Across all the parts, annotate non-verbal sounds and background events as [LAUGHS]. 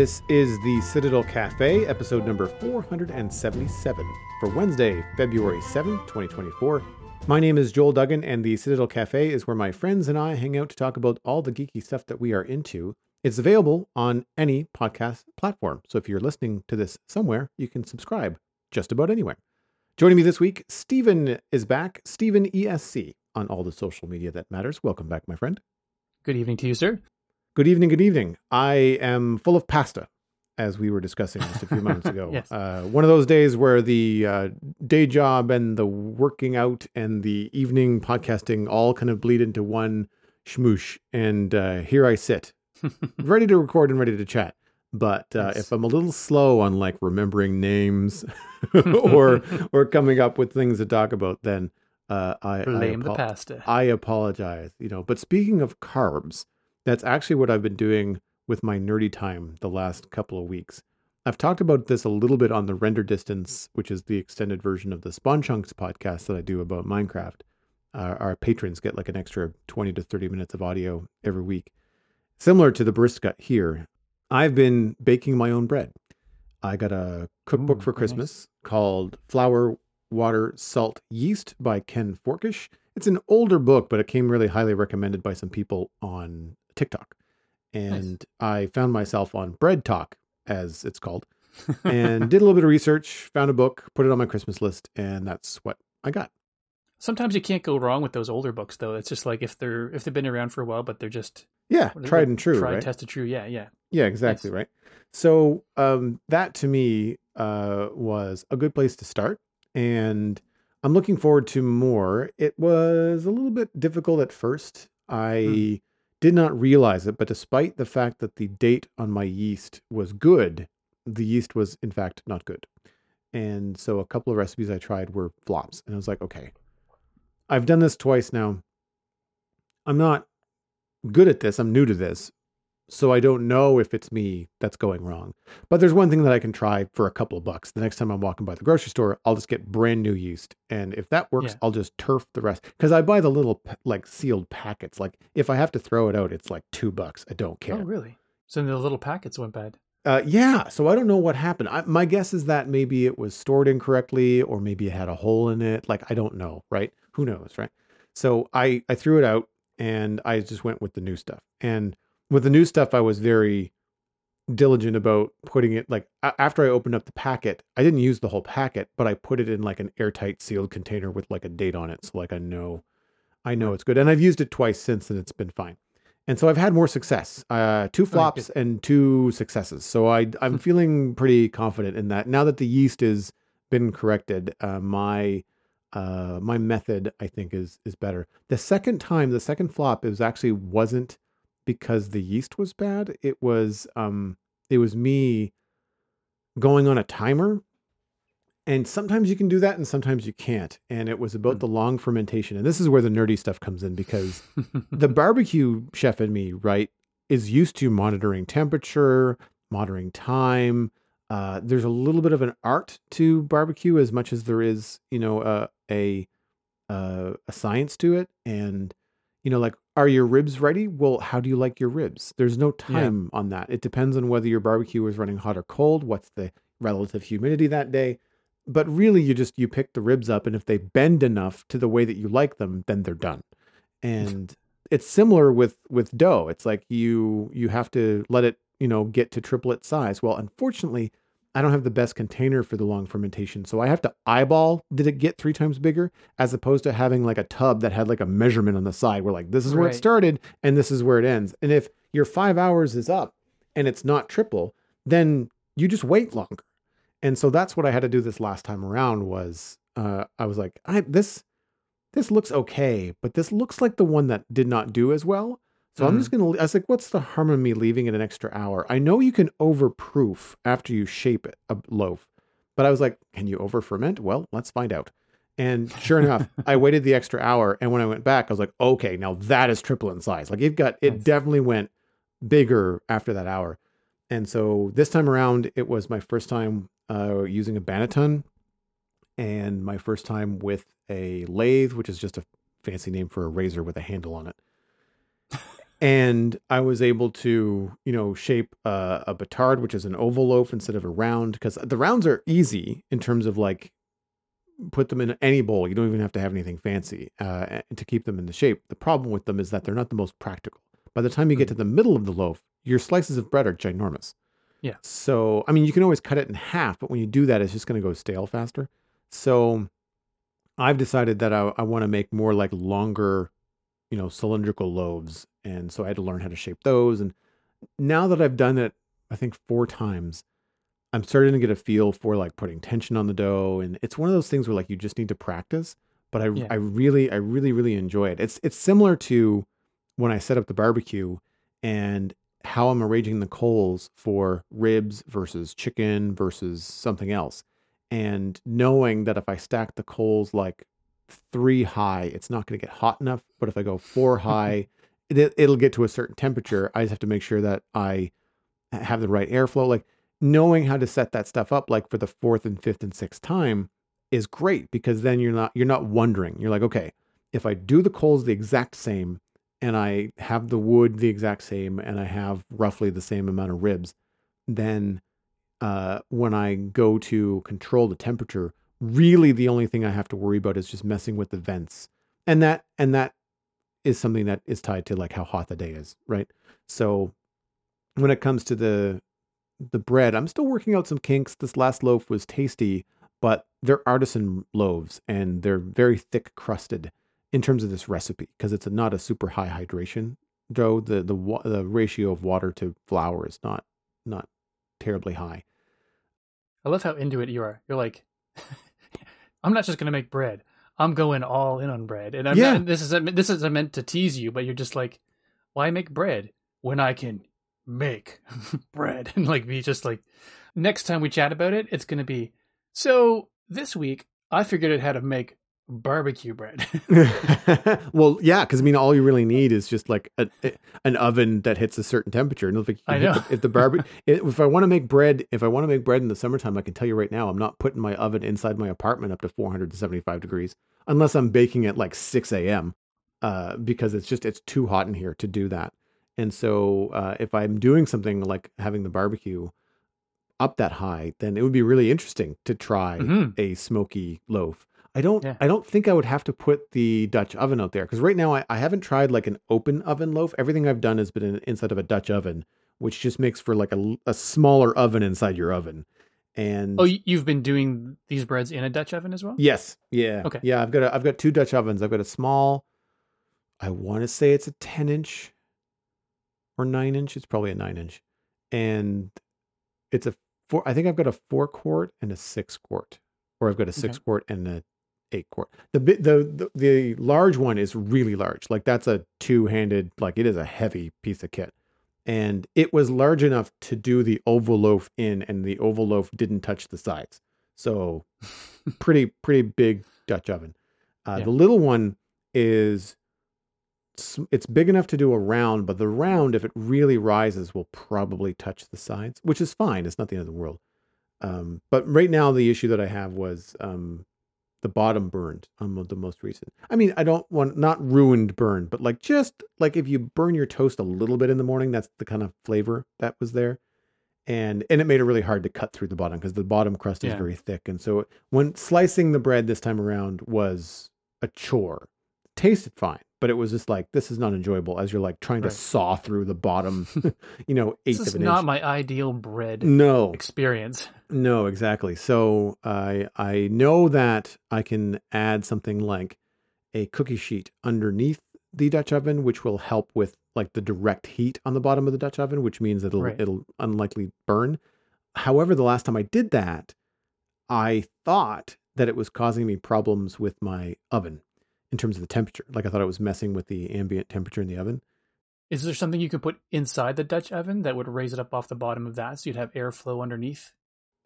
This is the Citadel Cafe, episode number 477 for Wednesday, February 7th, 2024. My name is Joel Duggan, and the Citadel Cafe is where my friends and I hang out to talk about all the geeky stuff that we are into. It's available on any podcast platform. So if you're listening to this somewhere, you can subscribe just about anywhere. Joining me this week, Stephen is back. Stephen ESC on all the social media that matters. Welcome back, my friend. Good evening to you, sir. Good evening, good evening. I am full of pasta, as we were discussing just a few moments [LAUGHS] ago. Yes. uh, one of those days where the uh, day job and the working out and the evening podcasting all kind of bleed into one schmoosh. And uh, here I sit, [LAUGHS] ready to record and ready to chat. But uh, Yes. if I'm a little slow on like remembering names [LAUGHS] or or coming up with things to talk about, then uh, I I Blame the pasta. I apologize. You know, but speaking of carbs, that's actually what I've been doing with my nerdy time the last couple of weeks. I've talked about this a little bit on the Render Distance, which is the extended version of the Spawn Chunks podcast that I do about Minecraft. Uh, our patrons get like an extra 20 to 30 minutes of audio every week. Similar to the brisket here, I've been baking my own bread. I got a cookbook Ooh, for very nice. Christmas called Flour, Water, Salt, Yeast by Ken Forkish. It's an older book, but it came really highly recommended by some people on TikTok. And I found myself on BreadTok, as it's called, and [LAUGHS] did a little bit of research, found a book, put it on my Christmas list, and that's what I got. Sometimes you can't go wrong with those older books, though. It's just like if they're if they've been around for a while, but they're just Yeah, is tried and true, tried, right? tested, true. Yeah, yeah. Yeah, exactly, Nice. right? So um, that to me uh, was a good place to start, and I'm looking forward to more. It was a little bit difficult at first. I did not realize it, but despite the fact that the date on my yeast was good, the yeast was in fact not good. And so a couple of recipes I tried were flops, and I was like, okay, I've done this twice now. I'm not good at this. I'm new to this. So I don't know if it's me that's going wrong. But there's one thing that I can try for a couple of bucks. The next time I'm walking by the grocery store, I'll just get brand new yeast. And if that works, Yeah. I'll just turf the rest. Because I buy the little like sealed packets. Like if I have to throw it out, it's like two bucks. I don't care. Oh, really? So the little packets went bad. Uh, yeah. So I don't know what happened. I, my guess is that maybe it was stored incorrectly, or maybe it had a hole in it. Like I don't know, right? Who knows, right? So I I threw it out and I just went with the new stuff. And with the new stuff, I was very diligent about putting it like a- after I opened up the packet, I didn't use the whole packet, but I put it in like an airtight sealed container with like a date on it, so like I know I know it's good. And I've used it twice since, and it's been fine. And so I've had more success. Uh, two flops and two successes. So I I'm [LAUGHS] feeling pretty confident in that. Now that the yeast has been corrected, uh, my uh, my method I think is is better. The second time, the second flop, was actually wasn't because the yeast was bad. It was um it was me going on a timer. And sometimes you can do that and sometimes you can't. And it was about Hmm. the long fermentation. And this is where the nerdy stuff comes in because the [LAUGHS] barbecue chef in me, right, is used to monitoring temperature, monitoring time. Uh, there's a little bit of an art to barbecue as much as there is, you know, uh, a uh, a science to it. And you know, like, are your ribs ready? Well, how do you like your ribs? There's no Yeah. time on that. It depends on whether your barbecue is running hot or cold. What's the relative humidity that day? But really, you just you pick the ribs up, and if they bend enough to the way that you like them, then they're done. And it's similar with with dough. It's like you you have to let it you know get to triplet size. Well, unfortunately, I don't have the best container for the long fermentation, so I have to eyeball. Did it get three times bigger? As opposed to having like a tub that had like a measurement on the side, where like this is where it started and this is where it ends. And if your five hours is up and it's not triple, then you just wait longer. And so that's what I had to do this last time around was uh, I was like, I this this looks okay, but this looks like the one that did not do as well. So I'm just gonna. I was like, what's the harm of me leaving it an extra hour? I know you can overproof after you shape it, a loaf, but I was like, can you over ferment? Well, let's find out. And sure enough, [LAUGHS] I waited the extra hour, and when I went back, I was like, okay, now that is triple in size. Like it got, it Nice. definitely went bigger after that hour. And so this time around, it was my first time uh, using a Banneton, and my first time with a lathe, which is just a fancy name for a razor with a handle on it. And I was able to, you know, shape a, a batard, which is an oval loaf instead of a round, because the rounds are easy in terms of like put them in any bowl. You don't even have to have anything fancy uh, to keep them in the shape. The problem with them is that they're not the most practical. By the time you get to the middle of the loaf, your slices of bread are ginormous. Yeah. So, I mean, you can always cut it in half, but when you do that, it's just going to go stale faster. So, I've decided that I, I want to make more like longer, you know, cylindrical loaves. And so I had to learn how to shape those. And now that I've done it, I think four times, I'm starting to get a feel for like putting tension on the dough. And it's one of those things where like you just need to practice. But I, Yeah. I really, I really, really enjoy it. It's it's similar to when I set up the barbecue and how I'm arranging the coals for ribs versus chicken versus something else. And knowing that if I stack the coals like three high, it's not going to get hot enough. But if I go four [LAUGHS] high, it, it'll get to a certain temperature. I just have to make sure that I have the right airflow. Like knowing how to set that stuff up, like for the fourth and fifth and sixth time, is great because then you're not you're not wondering. You're like, okay, if I do the coals the exact same and I have the wood the exact same and I have roughly the same amount of ribs, then uh, when I go to control the temperature, really the only thing I have to worry about is just messing with the vents, and that and that is something that is tied to like how hot the day is, right? So when it comes to the the bread, I'm still working out some kinks. This last loaf was tasty, but they're artisan loaves and they're very thick crusted in terms of this recipe because it's not a super high hydration dough. The the the ratio of water to flour is not not terribly high. I love how into it you are. You're like, [LAUGHS] I'm not just gonna make bread. I'm going all in on bread, and I'm Yeah. not, this is this is meant to tease you, but you're just like, why make bread when I can make [LAUGHS] bread and like be just like. Next time we chat about it, it's gonna be so. This week, I figured out how to make barbecue bread. [LAUGHS] [LAUGHS] well, yeah, because I mean, all you really need is just like a, a- an oven that hits a certain temperature. And if, you I know. the, if the barbecue, if I want to make bread, if I want to make bread in the summertime, I can tell you right now, I'm not putting my oven inside my apartment up to 475 degrees unless I'm baking at like 6 a.m. Uh, because it's just it's too hot in here to do that. And so, uh, if I'm doing something like having the barbecue up that high, then it would be really interesting to try Mhm. a smoky loaf. I don't Yeah. I don't think I would have to put the Dutch oven out there because right now I, I haven't tried like an open oven loaf. Everything I've done has been in, inside of a Dutch oven, which just makes for like a, a smaller oven inside your oven. And oh, you've been doing these breads in a Dutch oven as well? yes, yeah, Okay. yeah. I've got a, I've got two Dutch ovens. I've got a small. I want to say it's a ten inch or nine inch. It's probably a nine inch, and it's a four. I think I've got a four quart and a six quart, or I've got a six Okay. quart and a eight quart. The the, the the large one is really large. Like that's a two handed. Like it is a heavy piece of kit, and it was large enough to do the oval loaf in, and the oval loaf didn't touch the sides. So [LAUGHS] pretty pretty big Dutch oven. Uh, Yeah. The little one is it's big enough to do a round, but the round, if it really rises, will probably touch the sides, which is fine. It's not the end of the world. Um, but right now, the issue that I have was um, the bottom burned on the most recent. I mean, I don't want not ruined burned, but like just like if you burn your toast a little bit in the morning, that's the kind of flavor that was there. And and it made it really hard to cut through the bottom because the bottom crust is Yeah. very thick. And so when slicing the bread this time around was a chore. Tasted fine, but it was just like this is not enjoyable as you're like trying to saw through the bottom, [LAUGHS] you know, eighth This is of an not inch. my ideal bread no, experience. no, exactly. So I I know that I can add something like a cookie sheet underneath the Dutch oven, which will help with like the direct heat on the bottom of the Dutch oven, which means it'll Right. it'll unlikely burn. However, the last time I did that, I thought that it was causing me problems with my oven. In terms of the temperature. Like I thought it was messing with the ambient temperature in the oven. Is there something you could put inside the Dutch oven that would raise it up off the bottom of that, so you'd have airflow underneath?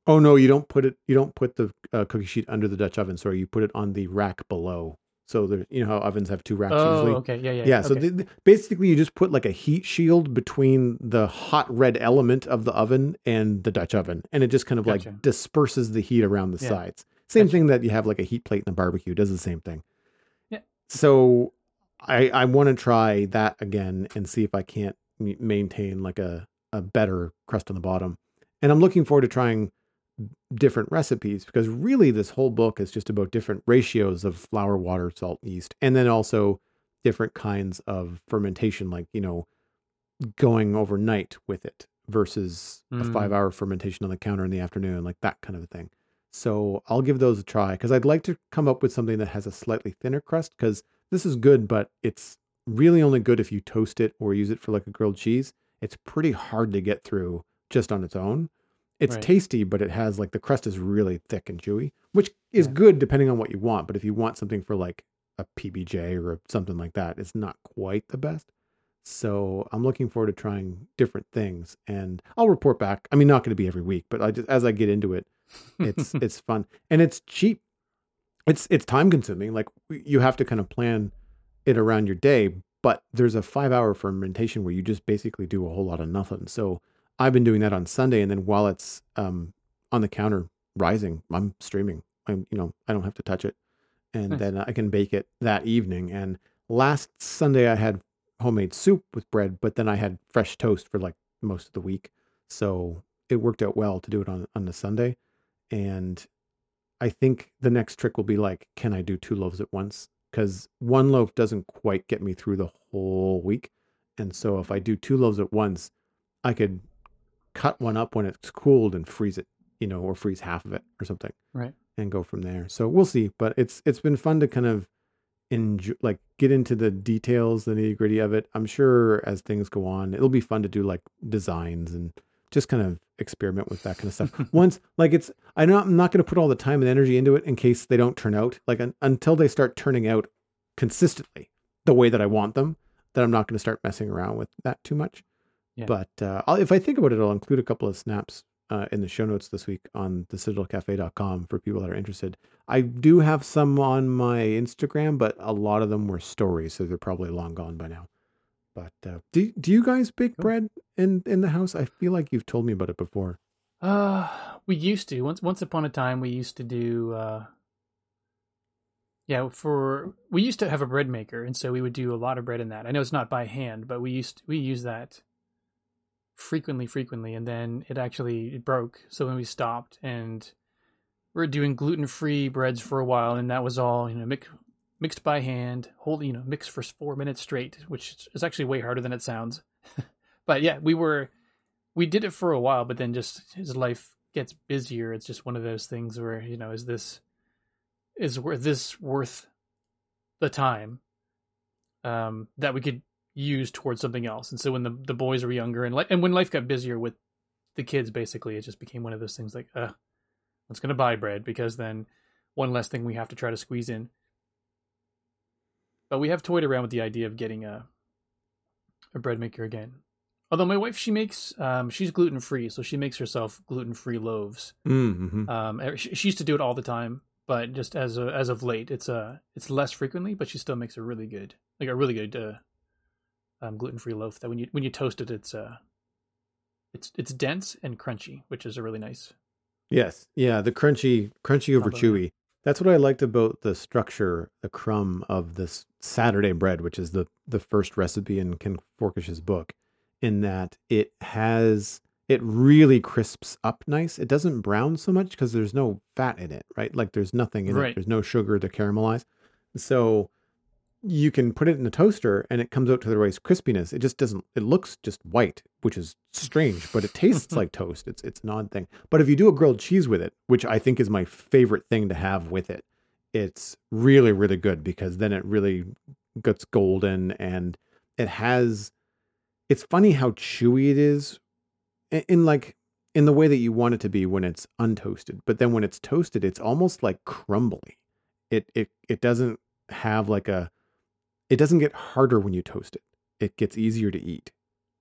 Oh no, you don't put it. You don't put the uh, cookie sheet under the Dutch oven. Sorry, you put it on the rack below. So there, you know how ovens have two racks Oh, usually. okay, yeah, yeah, Yeah, so the, the- basically you just put like a heat shield between the hot red element of the oven and the Dutch oven, and it just kind of Gotcha. like disperses the heat around the Yeah. sides. Same Gotcha. thing that you have like a heat plate in a barbecue does the same thing. So I I want to try that again and see if I can't m- maintain like a a better crust on the bottom. And I'm looking forward to trying different recipes because really this whole book is just about different ratios of flour, water, salt, yeast, and then also different kinds of fermentation, like, you know, going overnight with it versus a Mm. five hour fermentation on the counter in the afternoon, like that kind of a thing. So I'll give those a try because I'd like to come up with something that has a slightly thinner crust because this is good, but it's really only good if you toast it or use it for like a grilled cheese. It's pretty hard to get through just on its own. It's Right. tasty, but it has like the crust is really thick and chewy, which is Yeah. good depending on what you want. But if you want something for like a PBJ or something like that, it's not quite the best. So I'm looking forward to trying different things, and I'll report back. I mean, not going to be every week, but I just as I get into it, it's it's fun and it's cheap. It's it's time consuming. Like you have to kind of plan it around your day, but there's a five hour fermentation where you just basically do a whole lot of nothing. So I've been doing that on Sunday, and then while it's um on the counter rising, I'm streaming. I'm you know I don't have to touch it, and Nice. then I can bake it that evening. And last Sunday I had homemade soup with bread, but then I had fresh toast for like most of the week, so it worked out well to do it on on a Sunday. And I think the next trick will be like, can I do two loaves at once? Because one loaf doesn't quite get me through the whole week. And so if I do two loaves at once, I could cut one up when it's cooled and freeze it, you know, or freeze half of it or something Right. and go from there. So we'll see. But it's it's been fun to kind of enjoy, like get into the details, the nitty gritty of it. I'm sure as things go on, it'll be fun to do like designs and just kind of experiment with that kind of stuff. [LAUGHS] Once, like it's, I know I'm not going to put all the time and energy into it in case they don't turn out. Like un, until they start turning out consistently the way that I want them, then I'm not going to start messing around with that too much. Yeah. But uh, I'll, if I think about it, I'll include a couple of snaps uh, in the show notes this week on thecitadelcafe.com for people that are interested. I do have some on my Instagram, but a lot of them were stories, so they're probably long gone by now. But uh, do do you guys bake bread in in the house? I feel like you've told me about it before. Uh, we used to once once upon a time we used to do uh yeah, for we used to have a bread maker and so we would do a lot of bread in that. I know it's not by hand, but we used we use that frequently frequently and then it actually it broke. So when we stopped and we are doing gluten-free breads for a while and that was all, you know, mixed by hand, hold, you know, mixed for 4 minutes straight, which is actually way harder than it sounds. [LAUGHS] but yeah, we were we did it for a while, but then just his life gets busier. It's just one of those things where you know, is this is worth this worth the time um, that we could use towards something else? And so when the the boys were younger and like and when life got busier with the kids, basically, it just became one of those things like, uh, let's gonna buy bread because then one less thing we have to try to squeeze in. But we have toyed around with the idea of getting a a bread maker again. Although my wife, she makes, um, she's gluten free, so she makes herself gluten free loaves. Mm-hmm. Um, er, she, she used to do it all the time, but just as a, as of late, it's uh it's less frequently, but she still makes a really good, like a really good uh, um, gluten free loaf. That when you when you toast it, it's uh, it's it's dense and crunchy, which is a really nice. Yes. Yeah. The crunchy, crunchy over chewy. That's what I liked about the structure, the crumb of this Saturday bread, which is the the first recipe in Ken Forkish's book, in that it has it really crisps up nice. It doesn't brown so much because there's no fat in it, right? Like there's nothing in it. There's no sugar to caramelize. So you can put it in the toaster and it comes out to the right crispiness. It just doesn't it looks just white, which is strange, but it tastes [LAUGHS] like toast. It's it's an odd thing. But if you do a grilled cheese with it, which I think is my favorite thing to have with it, it's really, really good because then it really gets golden and it has it's funny how chewy it is in, in like in the way that you want it to be when it's untoasted. But then when it's toasted, it's almost like crumbly. It it it doesn't have like a it doesn't get harder when you toast it. It gets easier to eat,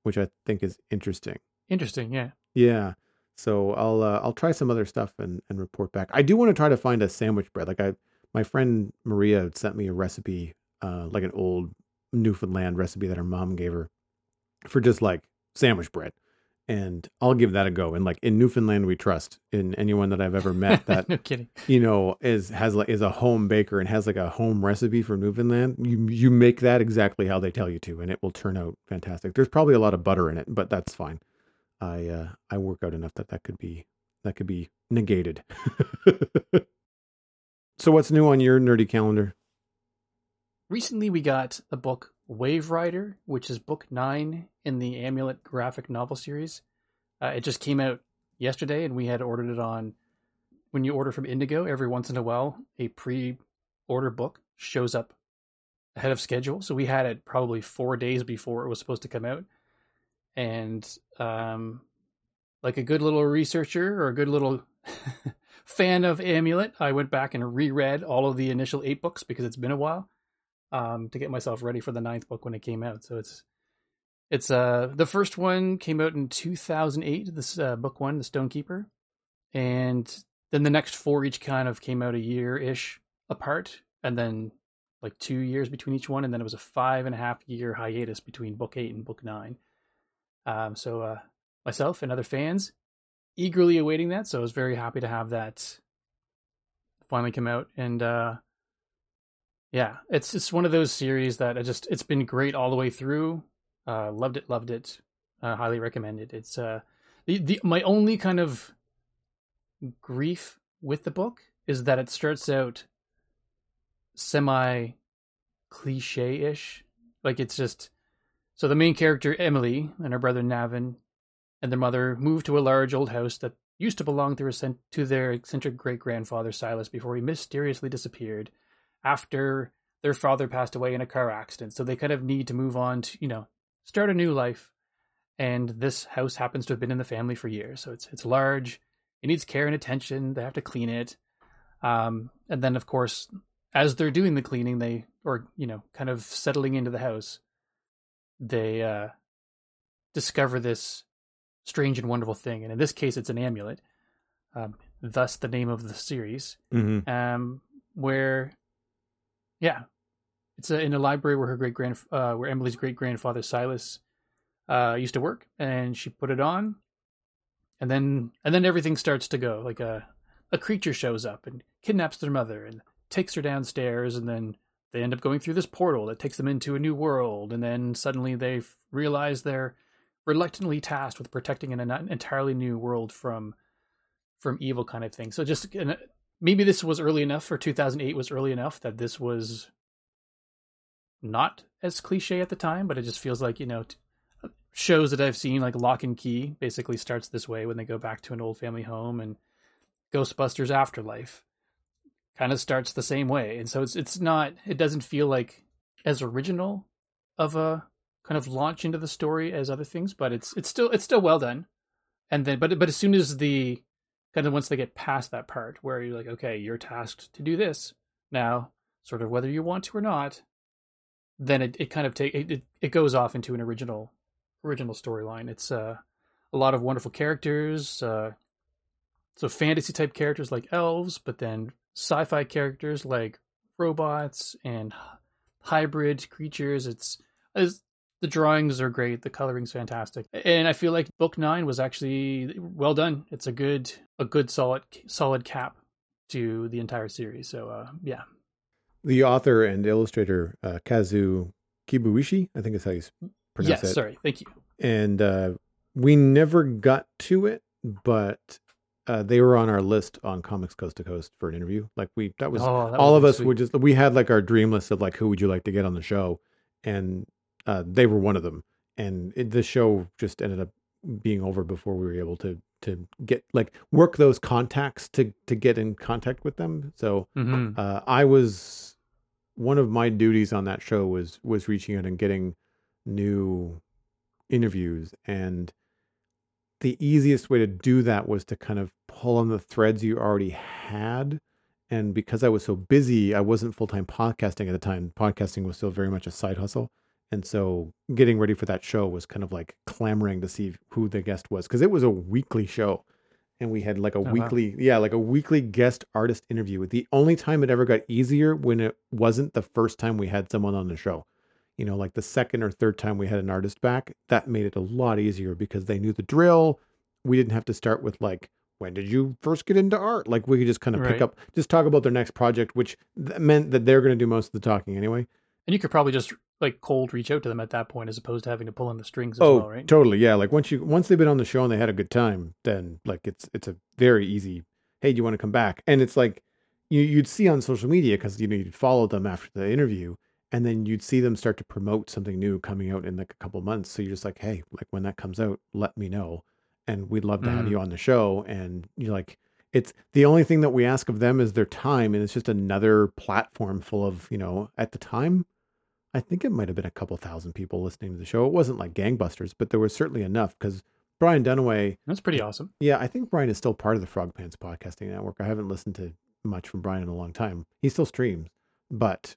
which I think is interesting. Interesting, yeah. Yeah. So I'll uh, I'll try some other stuff and and report back. I do want to try to find a sandwich bread. Like I my friend Maria sent me a recipe, uh, like an old Newfoundland recipe that her mom gave her for just like sandwich bread. And I'll give that a go. And like in Newfoundland, we trust in anyone that I've ever met [LAUGHS] that no kidding. you know is has like is a home baker and has like a home recipe for Newfoundland. You you make that exactly how they tell you to, and it will turn out fantastic. There's probably a lot of butter in it, but that's fine. I uh, I work out enough that that could be that could be negated. [LAUGHS] so what's new on your nerdy calendar? Recently, we got a book Waverider, which is book nine in the Amulet graphic novel series. Uh, it just came out yesterday, and we had ordered it on. When you order from Indigo, every once in a while, a pre-order book shows up ahead of schedule. So we had it probably four days before it was supposed to come out, and um, like a good little researcher or a good little [LAUGHS] fan of Amulet, I went back and reread all of the initial eight books because it's been a while um, to get myself ready for the ninth book when it came out. So it's it's uh the first one came out in 2008. This uh, book one, The Stonekeeper, and then the next four each kind of came out a year ish apart, and then like two years between each one, and then it was a five and a half year hiatus between book eight and book nine. Um, so uh, myself and other fans eagerly awaiting that. So I was very happy to have that finally come out. And uh, yeah, it's just one of those series that I just it's been great all the way through. Uh, loved it, loved it. Uh, highly recommended. It's uh, the the my only kind of grief with the book is that it starts out semi cliche ish. Like it's just so the main character Emily and her brother Navin and their mother moved to a large old house that used to belong to, to their eccentric great grandfather Silas before he mysteriously disappeared after their father passed away in a car accident. So they kind of need to move on to, you know, start a new life. And this house happens to have been in the family for years. So it's it's large. It needs care and attention. They have to clean it. Um, and then of course, as they're doing the cleaning, they or you know, kind of settling into the house, they uh, discover this strange and wonderful thing. And in this case, it's an amulet. Um, thus, the name of the series. Mm-hmm. Um, where, yeah, it's a, in a library where her great grand, uh, where Emily's great grandfather Silas uh, used to work, and she put it on, and then and then everything starts to go. Like a a creature shows up and kidnaps their mother and takes her downstairs, and then they end up going through this portal that takes them into a new world, and then suddenly they realize they're reluctantly tasked with protecting an entirely new world from from evil kind of thing. So just maybe this was early enough for 2008 was early enough that this was not as cliche at the time, but it just feels like, you know, shows that I've seen like Locke and Key basically starts this way when they go back to an old family home and Ghostbusters Afterlife kind of starts the same way. And so it's it's not it doesn't feel like as original of a kind of launch into the story as other things, but it's it's still it's still well done. And then but but as soon as the kind of once they get past that part where you're like, okay, you're tasked to do this now, sort of whether you want to or not, then it, it kind of take it, it goes off into an original original storyline. It's uh, a lot of wonderful characters, uh, so fantasy type characters like elves, but then sci-fi characters like robots and hybrid creatures. It's, it's the drawings are great, the coloring's fantastic, and I feel like book nine was actually well done. It's a good a good solid solid cap to the entire series. So uh, yeah, the author and illustrator uh, Kazu Kibuishi, I think is how you pronounce yes, it. Sorry, thank you. And uh, we never got to it, but uh, they were on our list on Comics Coast to Coast for an interview. Like we, that was oh, that all of us sweet. would just we had like our dream list of like who would you like to get on the show, and uh, they were one of them. And it, the show just ended up being over before we were able to to get like work those contacts to to get in contact with them. So mm-hmm. uh, I was one of my duties on that show was was reaching out and getting new interviews and the easiest way to do that was to kind of pull on the threads you already had And because I was so busy, I wasn't full time podcasting at the time. Podcasting was still very much a side hustle. And so getting ready for that show was kind of like clamoring to see who the guest was because it was a weekly show. And we had like a Oh, wow. weekly, yeah, like a weekly guest artist interview. The only time it ever got easier when it wasn't the first time we had someone on the show. You know, like the second or third time we had an artist back, that made it a lot easier because they knew the drill. We didn't have to start with like, when did you first get into art? Like we could just kind of pick up, just talk about their next project, which th- meant that they're going to do most of the talking anyway. And you could probably just like cold reach out to them at that point as opposed to having to pull in the strings as oh, well, right? totally. Yeah. Like once you, once they've been on the show and they had a good time, then like it's, it's a very easy, hey, do you want to come back? And it's like, you, you'd see on social media because, you know, you'd follow them after the interview and then you'd see them start to promote something new coming out in like a couple months. So you're just like, hey, like when that comes out, let me know. And we'd love to have Mm. you on the show. And you're like, it's the only thing that we ask of them is their time. And it's just another platform full of, you know, at the time, I think it might have been a couple thousand people listening to the show. It wasn't like gangbusters, but there was certainly enough because Brian Dunaway, That's pretty awesome. yeah, I think Brian is still part of the Frog Pants podcasting network. I haven't listened to much from Brian in a long time. He still streams, but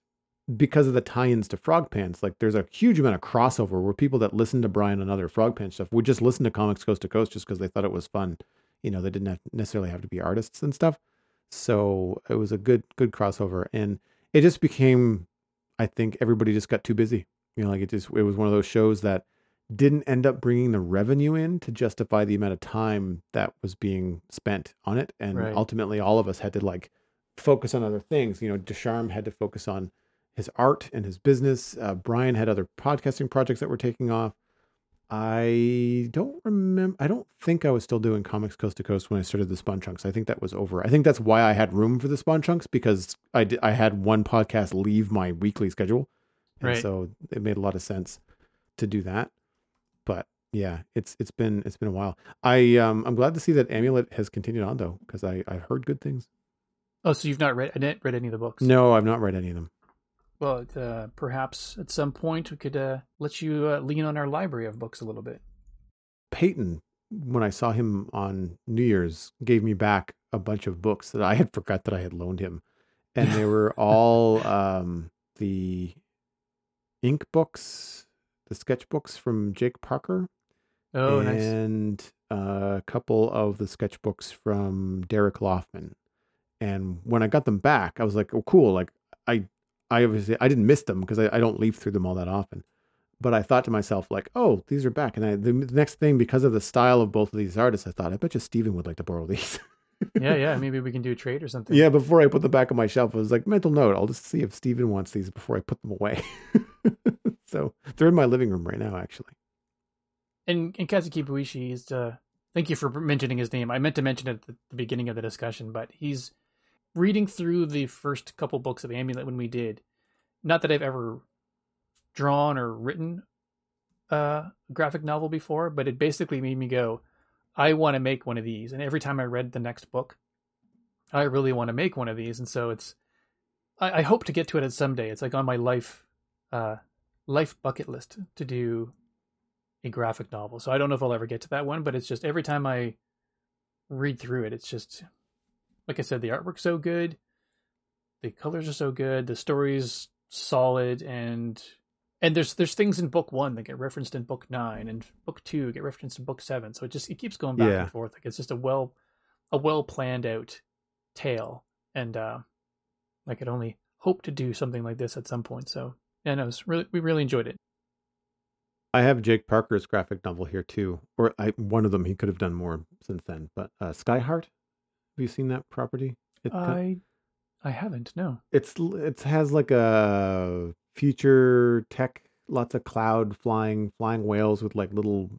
because of the tie-ins to Frog Pants, like there's a huge amount of crossover where people that listen to Brian and other Frog Pants stuff would just listen to Comics Coast to Coast just because they thought it was fun. You know, they didn't have, necessarily have to be artists and stuff. So it was a good good crossover, and it just became, I think everybody just got too busy. You know, like it just it was one of those shows that didn't end up bringing the revenue in to justify the amount of time that was being spent on it, and Right. ultimately all of us had to like focus on other things. You know, Desharm had to focus on his art and his business. Uh, Brian had other podcasting projects that were taking off. I don't remember. I don't think I was still doing comics coast to coast when I started the Spawn Chunks. I think that was over. I think that's why I had room for the Spawn Chunks because I did, I had one podcast leave my weekly schedule, and Right. so it made a lot of sense to do that. But yeah, it's it's been it's been a while. I um I'm glad to see that Amulet has continued on though because I I've heard good things. Oh, so you've not read I didn't read any of the books? No, I've not read any of them. Well, uh, perhaps at some point we could uh, let you uh, lean on our library of books a little bit. Peyton, when I saw him on New Year's, gave me back a bunch of books that I had [LAUGHS] forgot that I had loaned him, and they were [LAUGHS] all um, the ink books, the sketchbooks from Jake Parker, Oh, nice. and a couple of the sketchbooks from Derek Laufman. And when I got them back, I was like, "Oh, cool!" Like I, I obviously I didn't miss them because I, I don't leaf through them all that often. But I thought to myself, like, "Oh, these are back." And I, the next thing, because of the style of both of these artists, I thought, "I bet you Stephen would like to borrow these." [LAUGHS] yeah, yeah. Maybe we can do a trade or something. yeah. Before I put them back on my shelf, I was like, "Mental note: I'll just see if Stephen wants these before I put them away." [LAUGHS] so they're in my living room right now, actually. And and Kazu Kibuishi is. Uh, thank you for mentioning his name. I meant to mention it at the, the beginning of the discussion, but he's reading through the first couple books of Amulet when we did. Not that I've ever drawn or written a graphic novel before, but it basically made me go, I want to make one of these. And every time I read the next book, I really want to make one of these. And so it's, I, I hope to get to it someday. It's like on my life, uh, life bucket list to do a graphic novel. So I don't know if I'll ever get to that one, but it's just every time I read through it, it's just like I said, the artwork's so good, the colors are so good, the story's solid, and and there's there's things in book one that get referenced in book nine, and book two get referenced in book seven. So it just it keeps going back Yeah. and forth. Like it's just a well a well planned out tale, and uh, I could only hope to do something like this at some point. So yeah, no, it's really we really enjoyed it. I have Jake Parker's graphic novel here too, or I, one of them. He could have done more since then. But uh, Skyheart, have you seen that property? It, I I haven't no. it's it has like a future tech, lots of cloud flying, flying whales with like little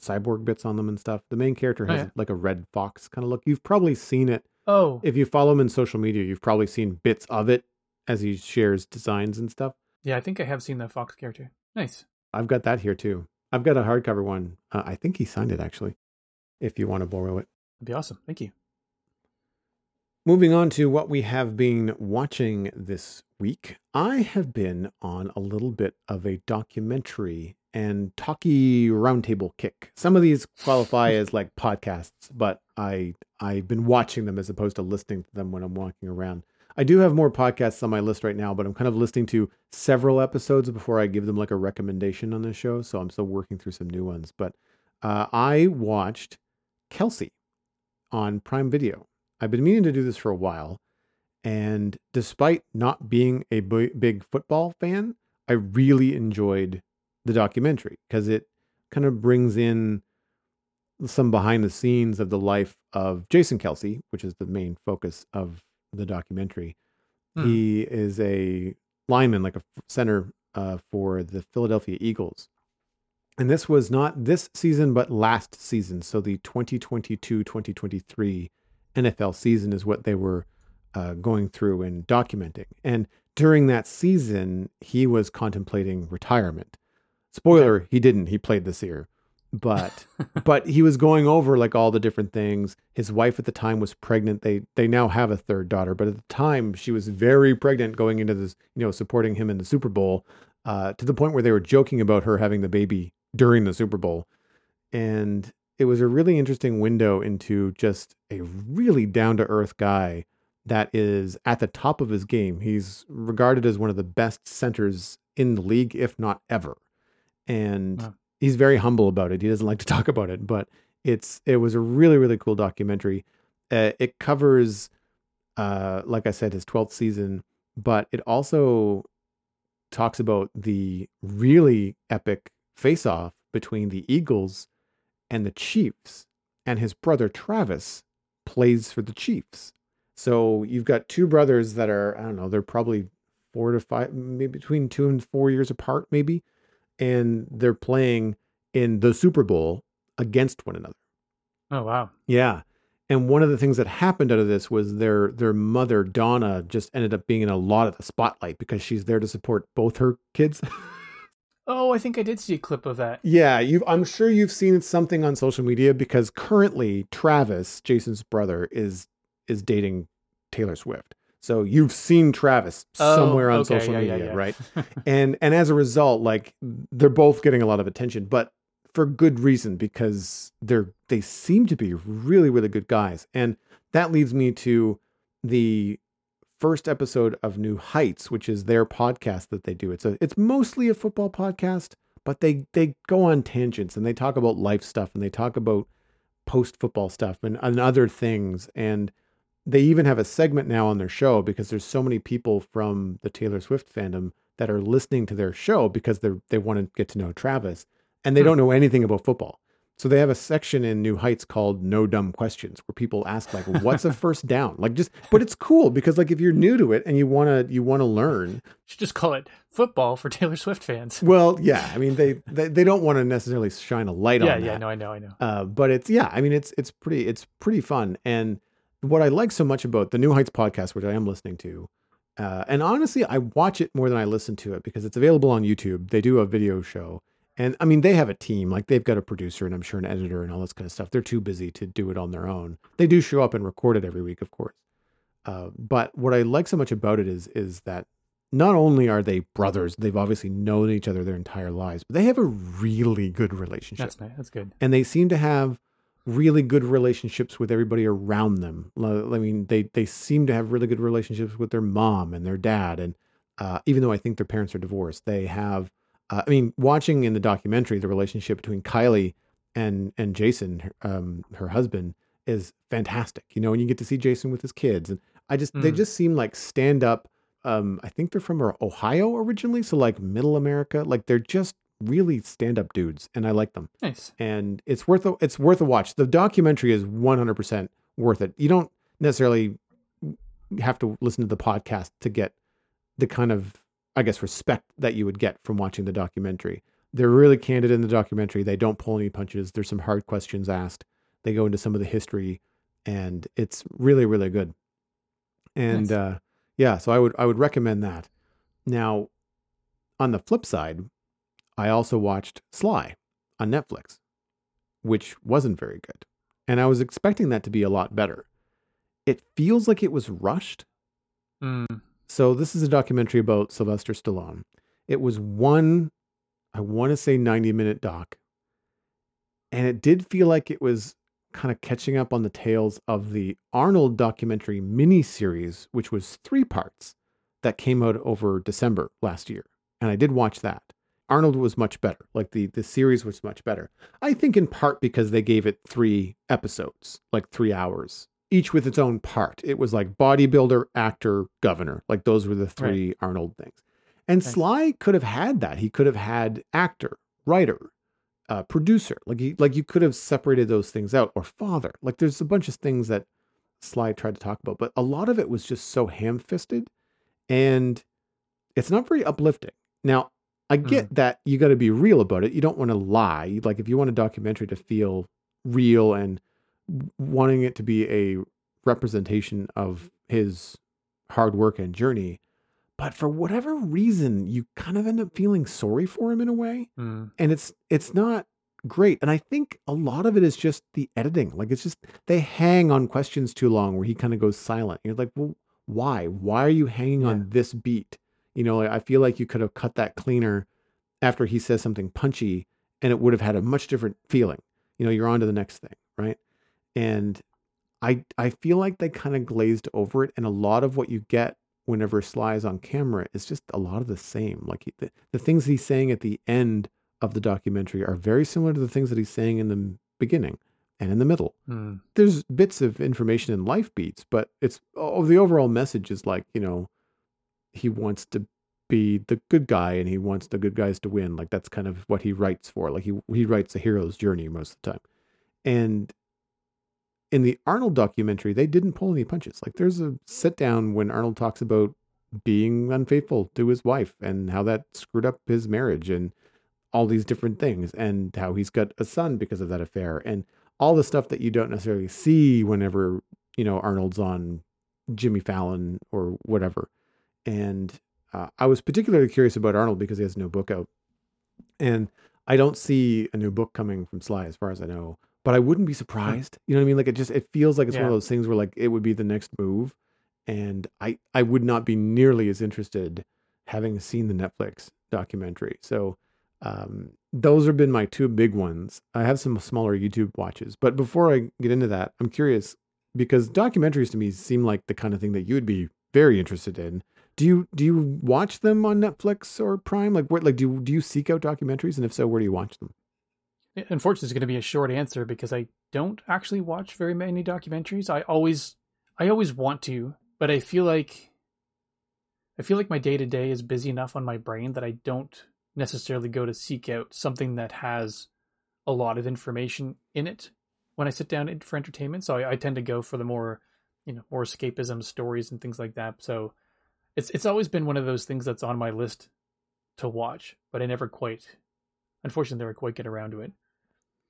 cyborg bits on them and stuff. The main character Oh, has yeah. like a red fox kind of look. You've probably seen it Oh if you follow him in social media. You've probably seen bits of it as he shares designs and stuff. yeah, I think I have seen the fox character. Nice. I've got that here too. I've got a hardcover one. Uh, I think he signed it actually. If you want to borrow it. That'd be awesome. Thank you. Moving on to what we have been watching this week, I have been on a little bit of a documentary and talkie roundtable kick. Some of these qualify as like podcasts, but I I've been watching them as opposed to listening to them when I'm walking around. I do have more podcasts on my list right now, but I'm kind of listening to several episodes before I give them like a recommendation on the show. So I'm still working through some new ones. But uh, I watched Kelce on Prime Video. I've been meaning to do this for a while. And despite not being a big football fan, I really enjoyed the documentary because it kind of brings in some behind the scenes of the life of Jason Kelce, which is the main focus of the documentary. Hmm. He is a lineman, like a center uh, for the Philadelphia Eagles. And this was not this season, but last season. So the 2022 2023 NFL season is what they were uh, going through and documenting. And during that season, he was contemplating retirement. Spoiler, he didn't. He played this year but [LAUGHS] but he was going over like all the different things his wife at the time was pregnant they they now have a third daughter but at the time she was very pregnant going into this you know supporting him in the super bowl uh, to the point where they were joking about her having the baby during the super bowl and it was a really interesting window into just a really down to earth guy that is at the top of his game he's regarded as one of the best centers in the league if not ever and wow he's very humble about it. He doesn't like to [LAUGHS] talk about it, but it's it was a really really cool documentary. Uh, it covers, uh, like I said, his twelfth season, but it also talks about the really epic face-off between the Eagles and the Chiefs, and his brother Travis plays for the Chiefs. So you've got two brothers that are I don't know they're probably four to five, maybe between two and four years apart, maybe and they're playing in the Super Bowl against one another. Oh wow. Yeah. And one of the things that happened out of this was their their mother Donna just ended up being in a lot of the spotlight because she's there to support both her kids. [LAUGHS] oh, I think I did see a clip of that. Yeah, I'm sure you've seen something on social media because currently Travis, Jason's brother, is is dating Taylor Swift. So you've seen Travis oh, somewhere on okay, social yeah, media, yeah, yeah. right? [LAUGHS] and and as a result, like they're both getting a lot of attention, but for good reason because they're they seem to be really really good guys. And that leads me to the first episode of New Heights, which is their podcast that they do. It's a it's mostly a football podcast, but they they go on tangents and they talk about life stuff and they talk about post football stuff and, and other things and they even have a segment now on their show because there's so many people from the Taylor Swift fandom that are listening to their show because they they want to get to know Travis and they hmm. don't know anything about football. So they have a section in New Heights called No Dumb Questions where people ask like what's a [LAUGHS] first down? Like just but it's cool because like if you're new to it and you want to you want to learn, you should just call it football for Taylor Swift fans. Well, yeah, I mean they they, they don't want to necessarily shine a light yeah, on that. yeah, that. no, I know, I know. Uh, but it's yeah, I mean it's it's pretty it's pretty fun and what I like so much about the New Heights podcast, which I am listening to, uh, and honestly, I watch it more than I listen to it because it's available on YouTube. They do a video show. And I mean, they have a team, like they've got a producer and I'm sure an editor and all this kind of stuff. They're too busy to do it on their own. They do show up and record it every week, of course. Uh, but what I like so much about it is is that not only are they brothers, they've obviously known each other their entire lives, but they have a really good relationship. That's nice. That's good. And they seem to have really good relationships with everybody around them. I mean, they they seem to have really good relationships with their mom and their dad, and uh, even though I think their parents are divorced, they have. Uh, I mean, watching in the documentary the relationship between Kylie and and Jason, um, her husband, is fantastic. You know, and you get to see Jason with his kids, and I just mm. they just seem like stand up. Um, I think they're from Ohio originally, so like middle America. Like they're just really stand up dudes, and I like them. Nice. And it's worth a, it's worth a watch. The documentary is 100% worth it. You don't necessarily have to listen to the podcast to get the kind of I guess respect that you would get from watching the documentary. They're really candid in the documentary. They don't pull any punches. There's some hard questions asked. They go into some of the history, and it's really really good. And nice. uh, yeah, so I would I would recommend that. Now, on the flip side, I also watched Sly on Netflix, which wasn't very good. And I was expecting that to be a lot better. It feels like it was rushed. Mm. So, this is a documentary about Sylvester Stallone. It was one, I want to say 90 minute doc. And it did feel like it was kind of catching up on the tales of the Arnold documentary miniseries, which was three parts that came out over December last year. And I did watch that. Arnold was much better. Like the the series was much better. I think in part because they gave it 3 episodes, like 3 hours, each with its own part. It was like bodybuilder, actor, governor. Like those were the three right. Arnold things. And right. Sly could have had that. He could have had actor, writer, uh, producer. Like he, like you could have separated those things out, or father. Like there's a bunch of things that Sly tried to talk about, but a lot of it was just so ham-fisted, and it's not very uplifting. Now, I get mm. that you got to be real about it. You don't want to lie. Like if you want a documentary to feel real and wanting it to be a representation of his hard work and journey, but for whatever reason, you kind of end up feeling sorry for him in a way, mm. and it's it's not great. And I think a lot of it is just the editing. Like it's just they hang on questions too long, where he kind of goes silent. You're like, well, why? Why are you hanging yeah. on this beat? You know, I feel like you could have cut that cleaner after he says something punchy, and it would have had a much different feeling. You know, you're on to the next thing, right? And I I feel like they kind of glazed over it, and a lot of what you get whenever Sly is on camera is just a lot of the same. Like he, the, the things he's saying at the end of the documentary are very similar to the things that he's saying in the beginning and in the middle. Mm. There's bits of information in life beats, but it's oh, the overall message is like, you know, he wants to be the good guy and he wants the good guys to win. Like that's kind of what he writes for. Like he he writes a hero's journey most of the time. And in the Arnold documentary, they didn't pull any punches. Like there's a sit down when Arnold talks about being unfaithful to his wife and how that screwed up his marriage and all these different things and how he's got a son because of that affair and all the stuff that you don't necessarily see whenever, you know, Arnold's on Jimmy Fallon or whatever. And uh, I was particularly curious about Arnold because he has no book out. And I don't see a new book coming from Sly as far as I know but I wouldn't be surprised. You know what I mean? Like it just it feels like it's yeah. one of those things where like it would be the next move, and I I would not be nearly as interested having seen the Netflix documentary. So um, those have been my two big ones. I have some smaller YouTube watches, but before I get into that, I'm curious because documentaries to me seem like the kind of thing that you would be very interested in. Do you do you watch them on Netflix or Prime? Like what like do you, do you seek out documentaries and if so, where do you watch them? Uh, unfortunately, it's going to be a short answer because I don't actually watch very many documentaries. I always, I always want to, but I feel like, I feel like my day to day is busy enough on my brain that I don't necessarily go to seek out something that has a lot of information in it when I sit down for entertainment. So I, I tend to go for the more, you know, more escapism stories and things like that. So it's it's always been one of those things that's on my list to watch, but I never quite, unfortunately, never quite get around to it.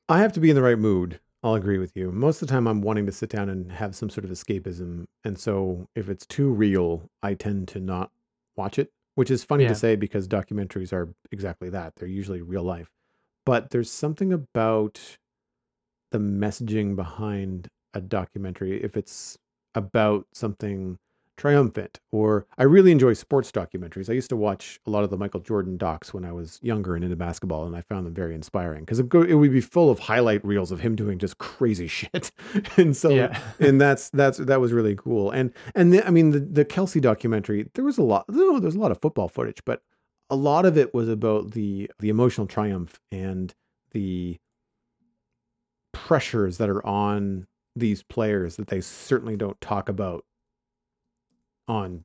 I have to be in the right mood. I'll agree with you. Most of the time, I'm wanting to sit down and have some sort of escapism. And so if it's too real, I tend to not watch it, which is funny yeah. to say because documentaries are exactly that. They're usually real life. But there's something about the messaging behind a documentary, if it's about something triumphant or i really enjoy sports documentaries. I used to watch a lot of the michael jordan docs when i was younger and into basketball and i found them very inspiring because it, would be full of highlight reels of him doing just crazy [LAUGHS] shit. And so yeah. and that's that's that was really cool. And and the, i mean the, the kelce documentary there was a lot no, there's a lot of football footage but a lot of it was about the the emotional triumph and the pressures that are on these players that they certainly don't talk about on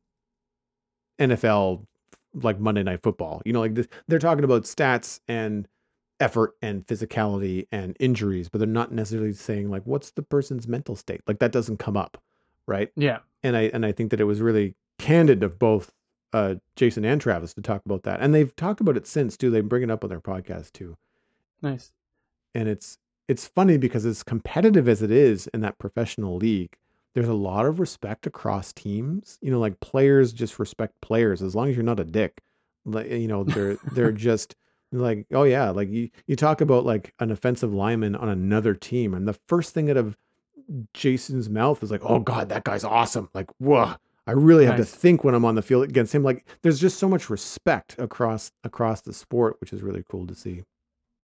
NFL like Monday Night Football. You know, like this, they're talking about stats and effort and physicality and injuries, but they're not necessarily saying like what's the person's mental state. Like that doesn't come up, right? Yeah. And I and I think that it was really candid of both uh, Jason and Travis to talk about that, and they've talked about it since too. They bring it up on their podcast too. Nice. And it's it's funny because as competitive as it is in that professional league, there's a lot of respect across teams. You know, like players just respect players as long as you're not a dick. Like eh, you know, [LAUGHS] they're they're just like, oh yeah, like you you talk about like an offensive lineman on another team, and the first thing out of Jason's mouth is like, oh god, that guy's awesome. Like, whoa. I really have nice. to think when I'm on the field against him. Like, there's just so much respect across across the sport, which is really cool to see.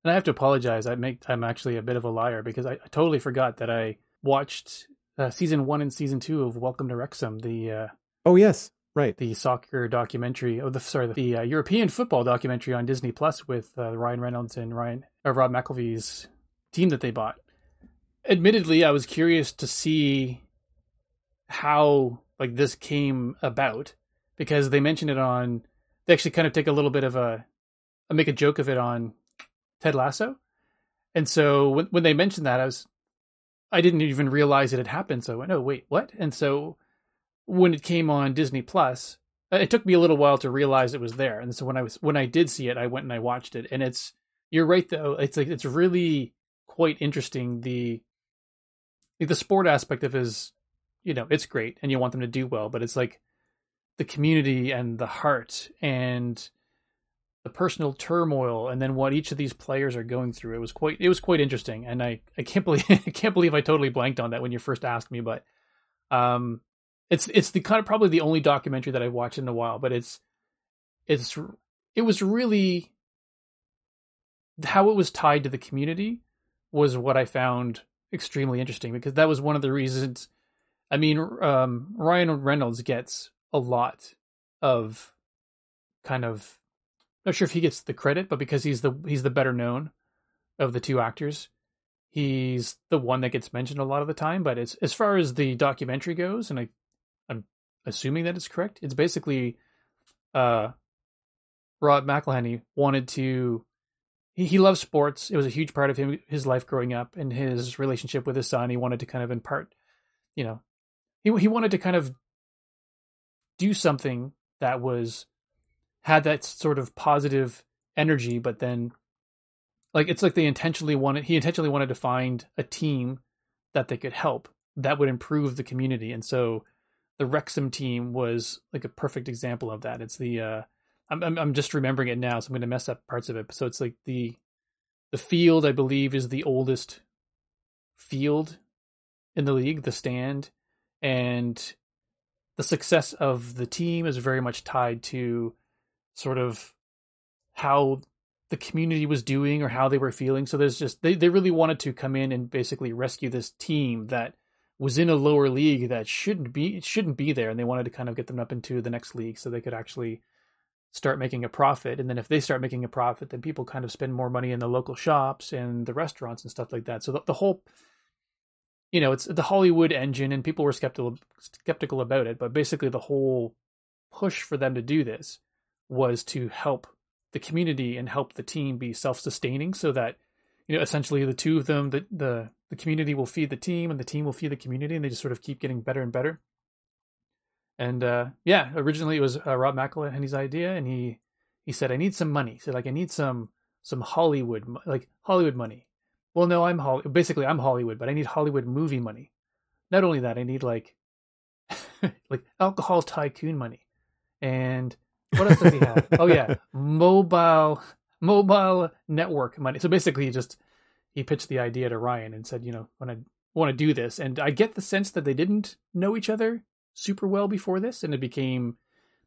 And I have to apologize. I make I'm actually a bit of a liar because I, I totally forgot that I watched uh, season one and season two of Welcome to Wrexham, the uh, Oh yes, right. the soccer documentary. Oh, the sorry, the uh, European football documentary on Disney Plus with uh, Ryan Reynolds and Ryan or Rob McElhenney's team that they bought. Admittedly, I was curious to see how like this came about because they mentioned it on. They actually kind of take a little bit of a, a make a joke of it on Ted Lasso, and so when when they mentioned that, I was I didn't even realize it had happened. So I went, oh wait, what? And so when it came on Disney Plus, uh, it took me a little while to realize it was there. And so when I was when I did see it, I went and I watched it. And it's you're right though. It's like it's really quite interesting. The the sport aspect of is, you know, it's great, and you want them to do well, but it's like the community and the heart and the personal turmoil and then what each of these players are going through. It was quite it was quite interesting, and I I can't believe [LAUGHS] I can't believe I totally blanked on that when you first asked me, but um, it's it's the kind of probably the only documentary that I've watched in a while, but it's it's it was really how it was tied to the community was what I found extremely interesting because that was one of the reasons. I mean, um, Ryan Reynolds gets a lot of kind of not sure if he gets the credit, but because he's the he's the better known of the two actors, he's the one that gets mentioned a lot of the time. But as as far as the documentary goes, and I I'm assuming that it's correct, it's basically uh Rob McElhenney wanted to he, he loves sports. It was a huge part of him his life growing up and his relationship with his son. He wanted to kind of impart, you know, he he wanted to kind of do something that was had that sort of positive energy, but then like it's like they intentionally wanted he intentionally wanted to find a team that they could help that would improve the community. And so the Wrexham team was like a perfect example of that. It's the uh I'm I'm, I'm just remembering it now, so I'm going to mess up parts of it. So it's like the the field, I believe, is the oldest field in the league, the stand, and the success of the team is very much tied to sort of how the community was doing or how they were feeling. So there's just they, they really wanted to come in and basically rescue this team that was in a lower league that shouldn't be shouldn't be there. And they wanted to kind of get them up into the next league so they could actually start making a profit. And then if they start making a profit then people kind of spend more money in the local shops and the restaurants and stuff like that. So the, the whole you know it's the hollywood engine and people were skeptical skeptical about it but basically the whole push for them to do this was to help the community and help the team be self-sustaining so that you know essentially the two of them the the, the community will feed the team and the team will feed the community and they just sort of keep getting better and better. And uh, yeah originally it was uh, rob mcelhenney's idea and he he said i need some money. He said like i need some some hollywood like hollywood money. Well no i'm Holly- basically i'm hollywood but i need hollywood movie money. Not only that i need like [LAUGHS] like alcohol tycoon money. And what else does he have? [LAUGHS] oh yeah, mobile mobile network money. So basically, he just he pitched the idea to Ryan and said, you know, when I want to do this, and I get the sense that they didn't know each other super well before this, and it became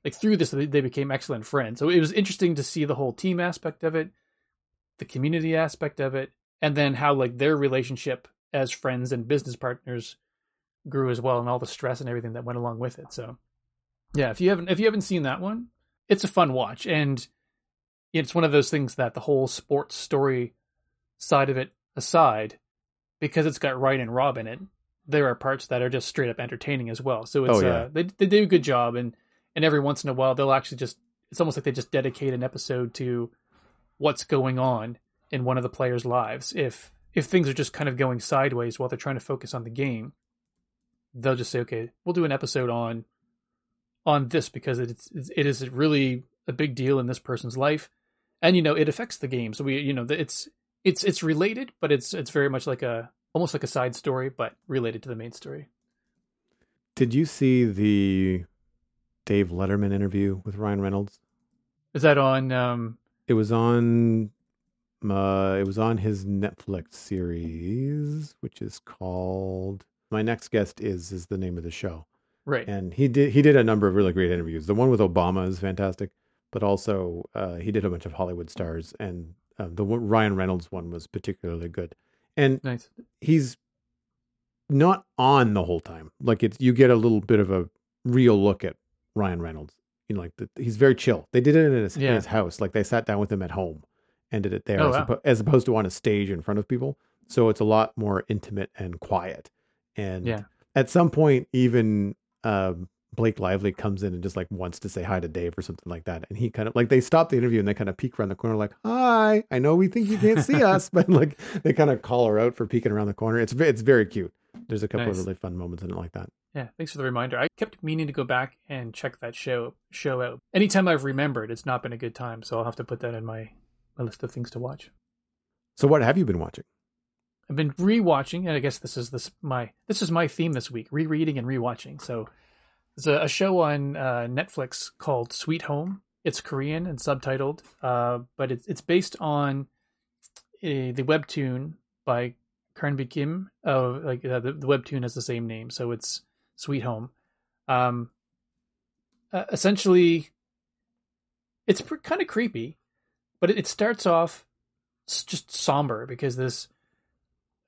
like through this they became excellent friends. So it was interesting to see the whole team aspect of it, the community aspect of it, and then how like their relationship as friends and business partners grew as well, and all the stress and everything that went along with it. So yeah, if you haven't if you haven't seen that one, it's a fun watch. And it's one of those things that the whole sports story side of it aside because it's got Ryan and Rob in it there are parts that are just straight up entertaining as well. So it's Oh, yeah. uh, they, they do a good job. And and every once in a while they'll actually just it's almost like they just dedicate an episode to what's going on in one of the players lives. If if things are just kind of going sideways while they're trying to focus on the game they'll just say okay we'll do an episode on on this because it's it is really a big deal in this person's life, and you know it affects the game. So we you know it's it's it's related, but it's it's very much like a almost like a side story, but related to the main story. Did you see the Dave Letterman interview with Ryan Reynolds? Is that on? um It was on uh it was on his Netflix series, which is called My Next Guest Is is the name of the show. Right. And he did he did a number of really great interviews. The one with Obama is fantastic, but also uh he did a bunch of Hollywood stars and Uh, the one, Ryan Reynolds one was particularly good, and Nice. he's not on the whole time. Like it's you get a little bit of a real look at Ryan Reynolds. You know, like the, he's very chill. They did it in his, in his house. Like they sat down with him at home and did it there, Oh, as, wow. oppo- as opposed to on a stage in front of people. So it's a lot more intimate and quiet. And Yeah. at some point, even um, Blake Lively comes in and just like wants to say hi to Dave or something like that. And he kind of like they stop the interview and they kind of peek around the corner, like, "Hi, I know we think you can't see [LAUGHS] us, [LAUGHS] but like they kind of call her out for peeking around the corner. It's it's very cute. There's a couple Nice. of really fun moments in it like that. Yeah, thanks for the reminder. I kept meaning to go back and check that show show out. Anytime I've remembered, it's not been a good time, so I'll have to put that in my, my list of things to watch. So what have you been watching? I've been rewatching, and I guess this is this my this is my theme this week: rereading and rewatching. So there's a, a show on uh, Netflix called Sweet Home. It's Korean and subtitled, uh, but it's it's based on a, the webtoon by Carnby Kim. Oh, like uh, the, the webtoon has the same name, so it's Sweet Home. Um, essentially, it's kind of creepy, but it, it starts off just somber because this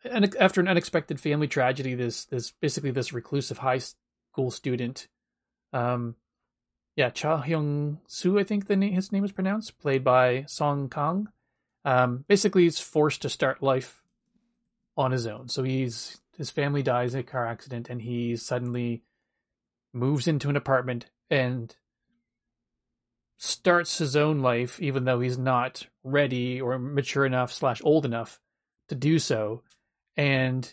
and after an unexpected family tragedy, this this basically this reclusive high school student, um, yeah, Cha Hyung Soo, I think the name, his name is pronounced, played by Song Kang. Um, basically, he's forced to start life on his own. So he's his family dies in a car accident, and he suddenly moves into an apartment and starts his own life, even though he's not ready or mature enough slash old enough to do so and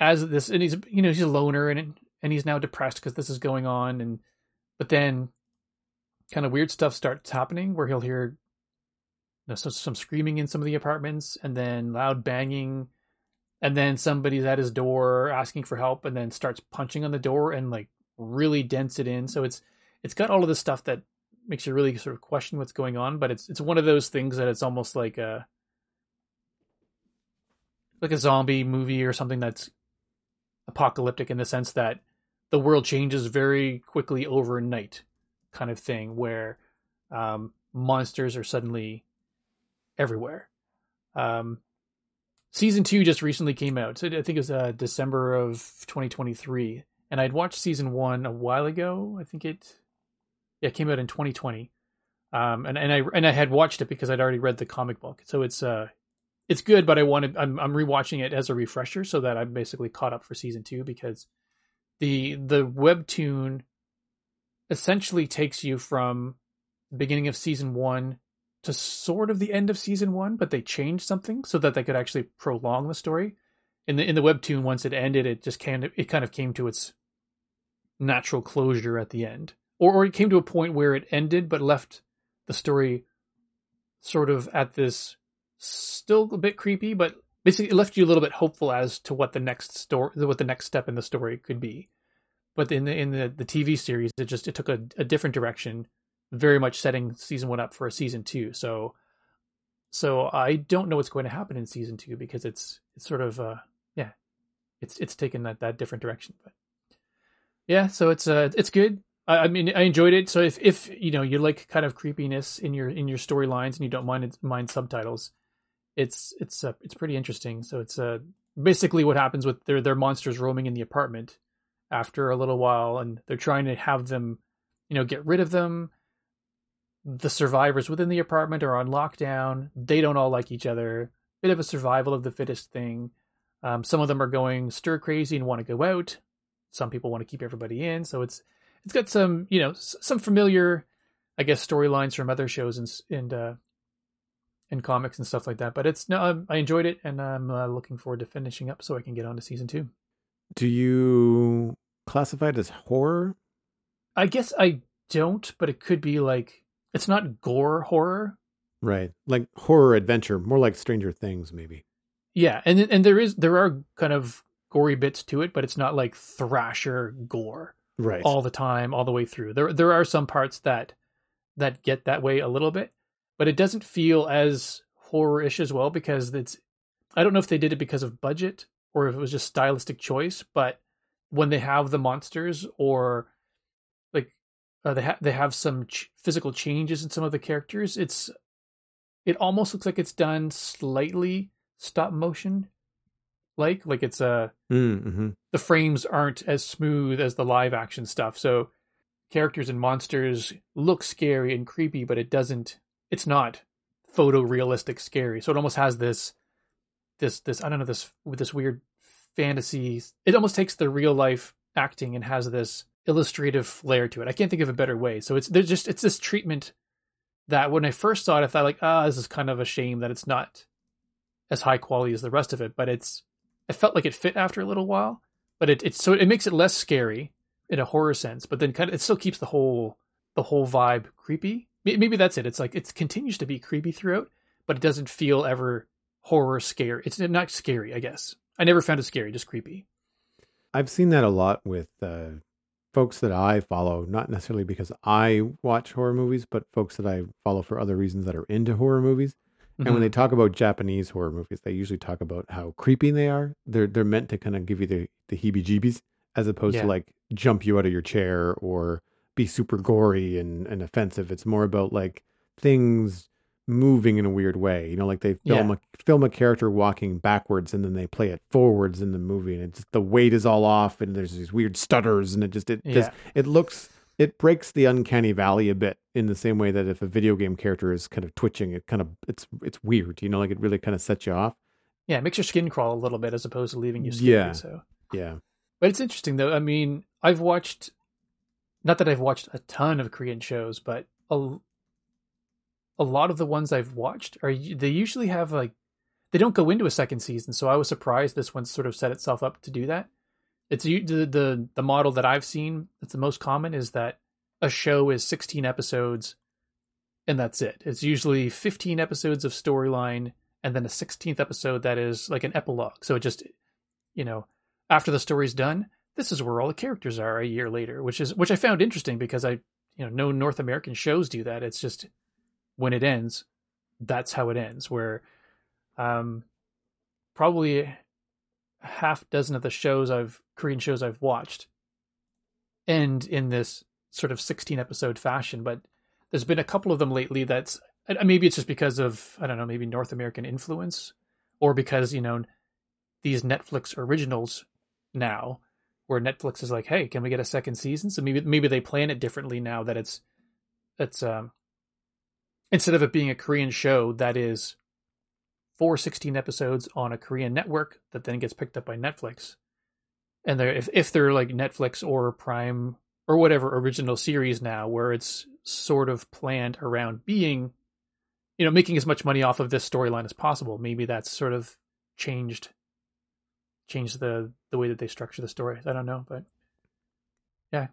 as this and he's you know he's a loner and and he's now depressed because this is going on. And but then kind of weird stuff starts happening where he'll hear you know, some, some screaming in some of the apartments and then loud banging. And then somebody's at his door asking for help and then starts punching on the door and like really dents it in. So it's it's got all of this stuff that makes you really sort of question what's going on but it's it's one of those things that it's almost like a like a zombie movie or something that's apocalyptic in the sense that the world changes very quickly overnight kind of thing where um, monsters are suddenly everywhere. Um, season two just recently came out. So i think it was uh, december of 2023 and i'd watched season one a while ago i think it yeah it came out in 2020 um, and, and i and i had watched it because i'd already read the comic book. So it's uh it's good, but I wanted I'm I'm rewatching it as a refresher so that I'm basically caught up for season two because the the webtoon essentially takes you from the beginning of season one to sort of the end of season one, but they changed something so that they could actually prolong the story. In the in the webtoon, once it ended, it just kind of it kind of came to its natural closure at the end, or or it came to a point where it ended but left the story sort of at this still a bit creepy, but basically it left you a little bit hopeful as to what the next story, what the next step in the story could be. But in the in the, the TV series, it just it took a, a different direction, very much setting season one up for a season two. So, so I don't know what's going to happen in season two because it's it's sort of uh yeah, it's it's taken that that different direction. But yeah, so it's uh it's good. I, mean, I enjoyed it. So if if you know you like kind of creepiness in your in your storylines and you don't mind mind subtitles, it's it's uh, it's pretty interesting. So it's uh, basically what happens with their their monsters roaming in the apartment after a little while, and they're trying to have them, you know, get rid of them. The survivors within the apartment are on lockdown. They don't all like each other. Bit of a survival of the fittest thing. Um, some of them are going stir crazy and want to go out. Some people want to keep everybody in. So it's it's got some you know some familiar, I guess, storylines from other shows and and uh, and comics and stuff like that. But it's no, um, I enjoyed it, and I'm uh, looking forward to finishing up so I can get on to season two. Do you classify it as horror? I guess I don't, but it could be like it's not gore horror. Right. Like horror adventure, more like Stranger Things, maybe. Yeah, and and there is there are kind of gory bits to it, but it's not like thrasher gore Right. all the time, all the way through. There there are some parts that that get that way a little bit, but it doesn't feel as horror-ish as well because it's I don't know if they did it because of budget or if it was just stylistic choice, but when they have the monsters or like uh, they ha- they have some ch- physical changes in some of the characters, it's it almost looks like it's done slightly stop motion like like it's a Mm-hmm. the frames aren't as smooth as the live action stuff so characters and monsters look scary and creepy but it doesn't it's not photorealistic scary. So it almost has this this this i don't know this with this weird fantasy. It almost takes the real life acting and has this illustrative flair to it. I can't think of a better way. So it's there's just it's this treatment that when i first saw it i thought like ah this is kind of a shame that it's not as high quality as the rest of it but it's it felt like it fit after a little while but it it's so it makes it less scary in a horror sense but then kind of it still keeps the whole the whole vibe creepy maybe that's it it's like it continues to be creepy throughout but it doesn't feel ever horror scary it's not scary i guess i never found it scary just creepy I've seen that a lot with uh, folks that I follow, not necessarily because I watch horror movies, but folks that I follow for other reasons that are into horror movies. And Mm-hmm. when they talk about Japanese horror movies, they usually talk about how creepy they are. They're they're meant to kind of give you the the heebie-jeebies, as opposed Yeah. to like jump you out of your chair or be super gory and, and offensive. It's more about like things moving in a weird way. You know, like they film Yeah. a film a character walking backwards and then they play it forwards in the movie, and it's the weight is all off, and there's these weird stutters, and it just it just yeah it looks it breaks the uncanny valley a bit in the same way that if a video game character is kind of twitching it kind of it's it's weird you know like it really kind of sets you off yeah it makes your skin crawl a little bit as opposed to leaving you mm, scary Yeah. so yeah But it's interesting though. I mean, I've watched not that I've watched a ton of Korean shows, but a, a lot of the ones I've watched are they usually have like they don't go into a second season, so I was surprised this one sort of set itself up to do that. It's the the the model that I've seen that's the most common is that a show is 16 episodes and that's it. It's usually 15 episodes of storyline and then a 16th episode that is like an epilogue. So it just you know, after the story's done, this is where all the characters are a year later, which is which I found interesting because I, you know, no North American shows do that. It's just when it ends, that's how it ends. Where, um, probably half dozen of the shows I've Korean shows I've watched end in this sort of sixteen episode fashion, but there's been a couple of them lately that's maybe it's just because of I don't know maybe North American influence or because you know these Netflix originals now where Netflix is like, hey, can we get a second season? So maybe maybe they plan it differently now that it's it's um instead of it being a Korean show that is four 16 episodes on a Korean network that then gets picked up by Netflix. And they're if if they're like Netflix or Prime or whatever original series now where it's sort of planned around being you know making as much money off of this storyline as possible maybe that's sort of changed changed the the way that they structure the stories i don't know but yeah.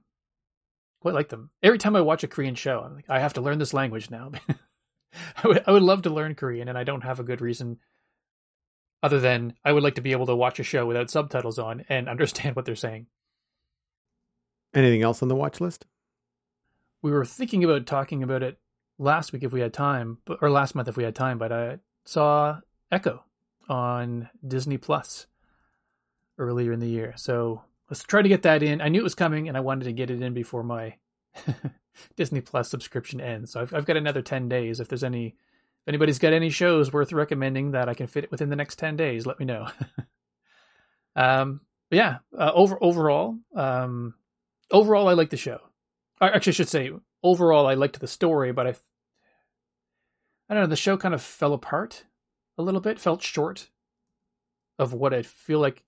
Quite like them. Every time i watch a korean show i'm like i have to learn this language now. [LAUGHS] I would, I would love to learn korean and i don't have a good reason other than i would like to be able to watch a show without subtitles on and [LAUGHS] understand what they're saying. Anything else on the watch list? We were thinking about talking about it last week if we had time, or last month if we had time. But I saw Echo on Disney Plus earlier in the year, so let's try to get that in. I knew it was coming, and I wanted to get it in before my [LAUGHS] Disney Plus subscription ends. So I've, I've got another ten days. If there's any, if anybody's got any shows worth recommending that I can fit it within the next ten days, let me know. [LAUGHS] um, yeah, uh, over overall, um, overall, I like the show. I actually should say overall I liked the story, but I I don't know, the show kind of fell apart a little bit, felt short of what I feel like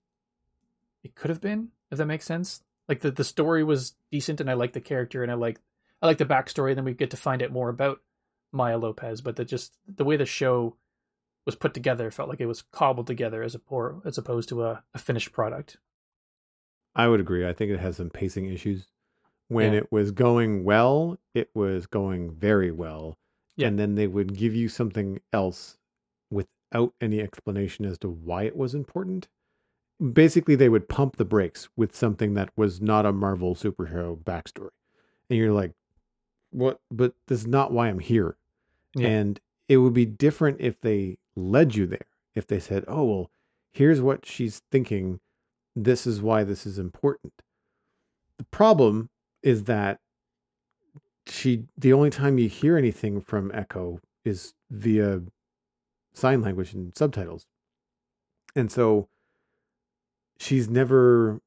it could have been, if that makes sense. Like the, the story was decent and I like the character and I like I like the backstory, and then we get to find out more about Maya Lopez, but the just the way the show was put together felt like it was cobbled together as a poor as opposed to a, a finished product. i would agree i think it has some pacing issues when Yeah. it was going well it was going very well Yeah. and then they would give you something else without any explanation as to why it was important basically they would pump the brakes with something that was not a Marvel superhero backstory. And you're like, what? But this is not why I'm here. Yeah. And it would be different if they led you there. If they said, oh, well, here's what she's thinking. This is why this is important. The problem is that she, the only time you hear anything from Echo is via sign language and subtitles. And so she's never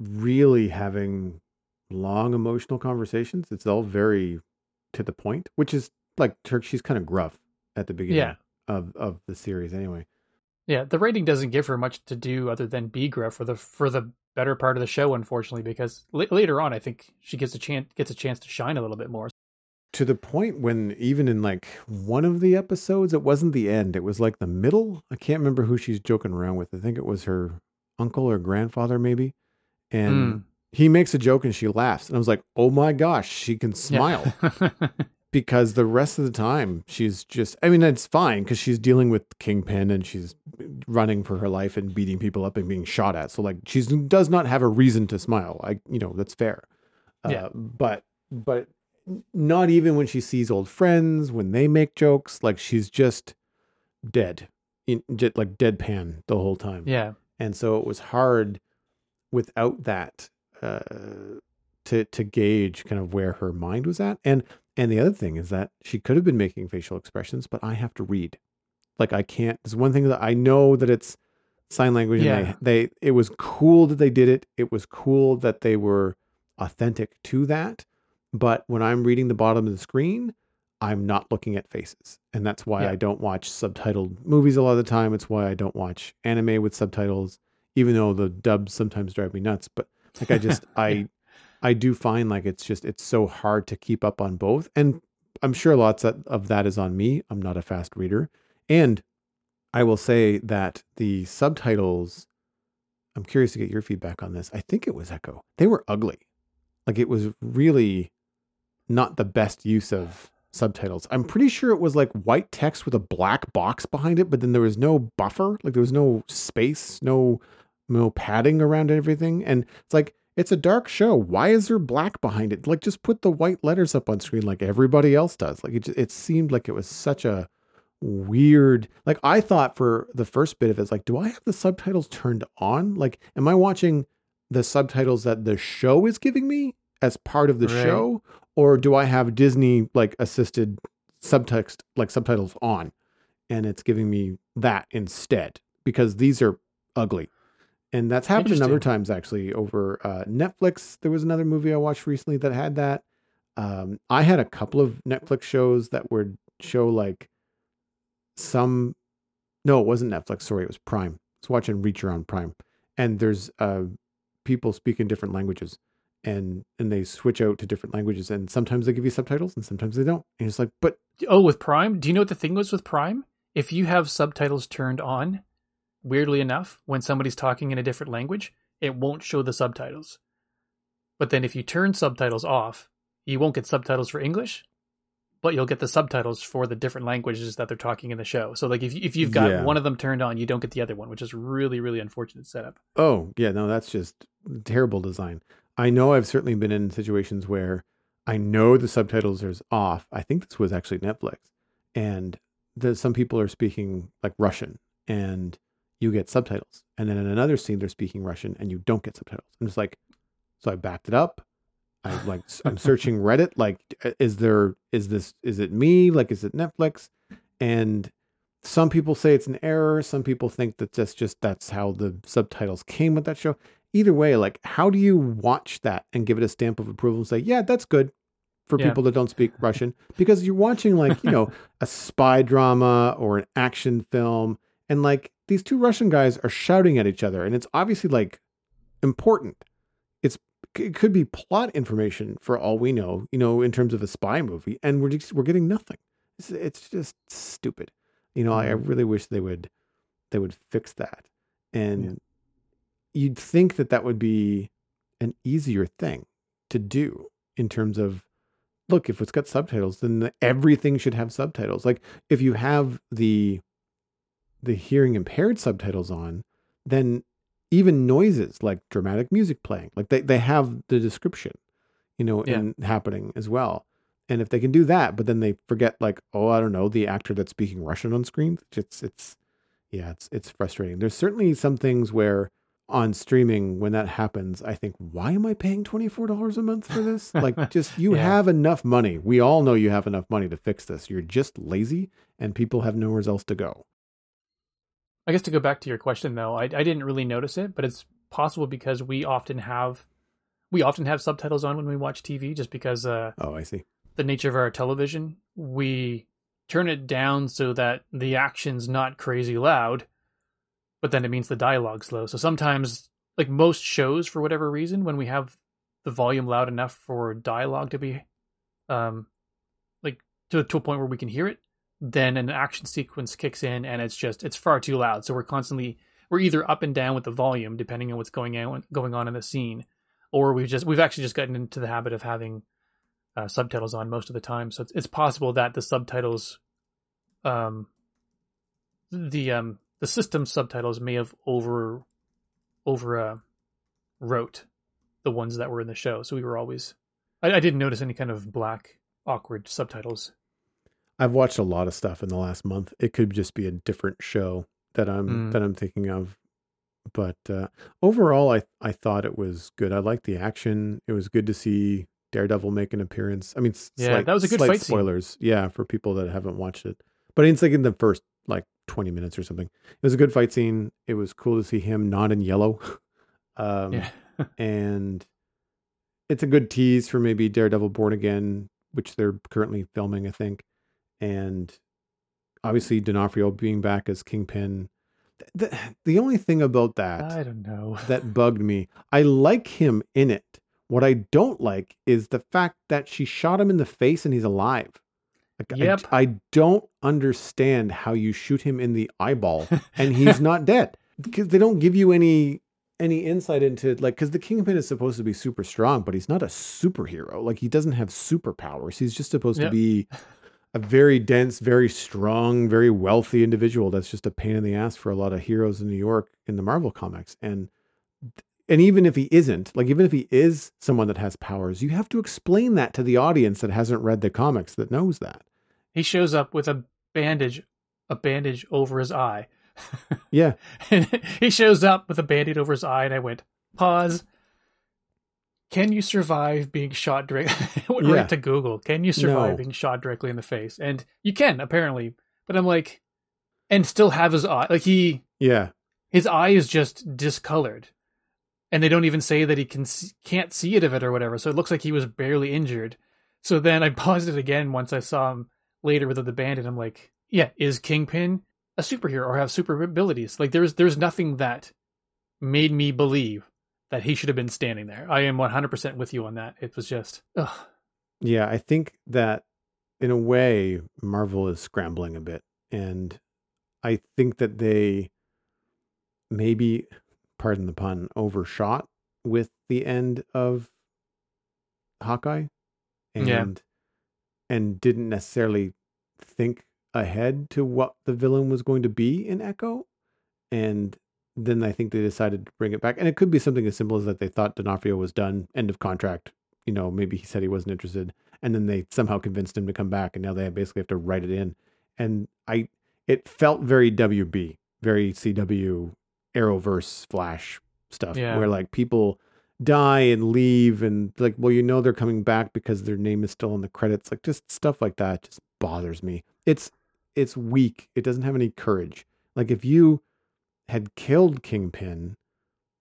really having long emotional conversations. It's all very to the point, which is like Turk. She's kind of gruff at the beginning Yeah. of of the series, anyway. Yeah, the rating doesn't give her much to do other than be gruff for the for the better part of the show, unfortunately, because la- later on, I think she gets a chance gets a chance to shine a little bit more. To the point when even in like one of the episodes, it wasn't the end. It was like the middle. I can't remember who she's joking around with. I think it was her uncle or grandfather, maybe. And Mm. he makes a joke and she laughs. And I was like, oh my gosh, she can smile. Yeah. [LAUGHS] because the rest of the time she's just i mean it's fine because she's dealing with kingpin and she's running for her life and beating people up and being shot at so like she does not have a reason to smile i you know that's fair Yeah. uh, but but not even when she sees old friends when they make jokes like she's just dead in just like deadpan the whole time. Yeah, and so it was hard without that uh, to to gauge kind of where her mind was at. And and the other thing is that she could have been making facial expressions but i have to read. Like i can't there's one thing that i know that it's sign language Yeah. and they, they it was cool that they did it. It was cool that they were authentic to that but when i'm reading the bottom of the screen i'm not looking at faces and that's why Yeah. i don't watch subtitled movies a lot of the time. It's why i don't watch anime with subtitles even though the dubs sometimes drive me nuts. But like i just [LAUGHS] i i do find like it's just it's so hard to keep up on both and i'm sure lots of, of that is on me. I'm not a fast reader. And i will say that the subtitles i'm curious to get your feedback on this. I think it was echo. They were ugly. Like it was really not the best use of subtitles. I'm pretty sure it was like white text with a black box behind it but then there was no buffer like there was no space no no padding around everything. And it's like it's a dark show. Why is there black behind it? Like just put the white letters up on screen like everybody else does. Like it, ju- it seemed like it was such a weird like i thought for the first bit of it it's like do i have the subtitles turned on? Like am i watching the subtitles that the show is giving me as part of the Right. show or do i have disney like assisted subtext like subtitles on and it's giving me that instead? Because these are ugly. And that's happened a number of times actually over uh, netflix. There was another movie i watched recently that had that. Um, i had a couple of netflix shows that would show like some no it wasn't netflix sorry it was prime. I was watching reacher on prime. And there's uh, people speaking different languages and and they switch out to different languages and sometimes they give you subtitles and sometimes they don't and it's like but Oh, with Prime, do you know what the thing was with Prime? If you have subtitles turned on, weirdly enough, when somebody's talking in a different language, it won't show the subtitles. But then if you turn subtitles off, you won't get subtitles for English, but you'll get the subtitles for the different languages that they're talking in the show. So like if if you've got Yeah. one of them turned on, you don't get the other one, which is really really unfortunate setup. Oh, yeah, no, that's just terrible design. I know I've certainly been in situations where I know the subtitles are off. I think this was actually Netflix. And the, some people are speaking like Russian and you get subtitles. And then in another scene, they're speaking Russian and you don't get subtitles. I'm just like, so I backed it up. I like, I'm searching [LAUGHS] Reddit. Like, is there, is this, is it me? Like, is it Netflix? And some people say it's an error. Some people think that that's just, that's how the subtitles came with that show either way, like how do you watch that and give it a stamp of approval and say, yeah, that's good for Yeah. people that don't speak Russian? Because you're watching like, you know, [LAUGHS] a spy drama or an action film, and like these two Russian guys are shouting at each other, and it's obviously like important. It's it could be plot information for all we know, you know, in terms of a spy movie, and we're just we're getting nothing. It's, it's just stupid. You know, I, I Mhm. really wish they would they would fix that. And you'd think that that would be an easier thing to do in terms of look if it's got subtitles then the, everything should have subtitles. Like if you have the the hearing impaired subtitles on then even noises like dramatic music playing like they, they have the description you know Yeah. in happening as well. And if they can do that but then they forget like oh i don't know the actor that's speaking russian on screen. It's it's yeah it's it's frustrating. There's certainly some things where on streaming when that happens, I think, why am I paying $24 a month for this? [LAUGHS] Like, just you Yeah. have enough money. We all know you have enough money to fix this. You're just lazy and people have nowhere else to go. I guess to go back to your question though, I, I didn't really notice it, but it's possible because we often have we often have subtitles on when we watch TV, just because uh, Oh, I see. the nature of our television, we turn it down so that the action's not crazy loud, but then it means the dialogue's low. So sometimes, like most shows, for whatever reason, when we have the volume loud enough for dialogue to be, um, like to to a point where we can hear it, then an action sequence kicks in and it's just it's far too loud. So we're constantly we're either up and down with the volume depending on what's going on going on in the scene, or we've just we've actually just gotten into the habit of having uh, subtitles on most of the time. So it's, it's possible that the subtitles, um, the um the system subtitles may have over over uh, wrote the ones that were in the show. So we were always I, I didn't notice any kind of black awkward subtitles. I've watched a lot of stuff in the last month. It could just be a different show that I'm Mm. that I'm thinking of. But uh, overall, I I thought it was good. I liked the action. It was good to see Daredevil make an appearance. I mean, Yeah, slight- that was a good fight scene. spoilers. Yeah, for people that haven't watched it. But it's like in the first like 20 minutes or something. It was a good fight scene. It was cool to see him not in yellow. [LAUGHS] um, yeah. [LAUGHS] and it's a good tease for maybe Daredevil Born Again, which they're currently filming, I think. And obviously D'Onofrio being back as Kingpin. The, the, the only thing about that I don't know. [LAUGHS] that bugged me, I like him in it. What I don't like is the fact that she shot him in the face and he's alive. Like, I- I, don't understand how you shoot him in the eyeball [LAUGHS] and he's not dead. Because they don't give you any any insight into like because the kingpin is supposed to be super strong but he's not a superhero. Like he doesn't have superpowers. He's just supposed Yep. to be a very dense very strong very wealthy individual that's just a pain in the ass for a lot of heroes in new york in the marvel comics. And and even if he isn't like even if he is someone that has powers you have to explain that to the audience that hasn't read the comics that knows that He shows up with a bandage, a bandage over his eye. [LAUGHS] yeah And he shows up with a bandage over his eye, and I went, pause. Can you survive being shot directly? [LAUGHS] Went Yeah. right to Google. Can you survive No. being shot directly in the face? And you can apparently, but I'm like, and still have his eye. Like he, yeah his eye is just discolored, and they don't even say that he can can't see it of it or whatever. So it looks like he was barely injured. So then I [LAUGHS] paused it again once I saw him later with the band, and I'm like, yeah, is Kingpin a superhero or have super abilities? Like there's there's nothing that made me believe that he should have been standing there. I am 100% with you on that. It was just, ugh. Yeah, I think that in a way, Marvel is scrambling a bit. And I think that they maybe, pardon the pun, overshot with the end of Hawkeye and Yeah. And didn't necessarily think ahead to what the villain was going to be in Echo. And then I think they decided to bring it back. And it could be something as simple as that they thought D'Onofrio was done, end of contract. You know, maybe he said he wasn't interested, and then they somehow convinced him to come back, and now they basically have to write it in. And I, it felt very WB, very CW, Arrowverse Flash stuff, Yeah. where like people die and leave, and like, well, you know, they're coming back because their name is still in the credits. Like just stuff like that just bothers me. It's it's weak. It doesn't have any courage. Like if you had killed Kingpin,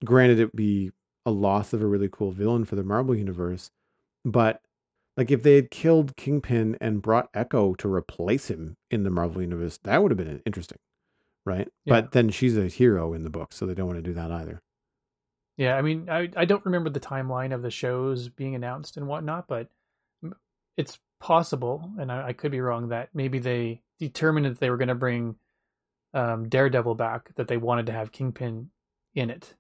granted it would be a loss of a really cool villain for the Marvel universe, but like if they had killed Kingpin and brought Echo to replace him in the Marvel universe, that would have been interesting, right? Yeah. But then she's a hero in the book, so they don't want to do that either. Yeah, I mean, I I don't remember the timeline of the shows being announced and whatnot, but it's possible, and I, I could be wrong, that maybe they determined that they were going to bring um, Daredevil back, that they wanted to have Kingpin in it,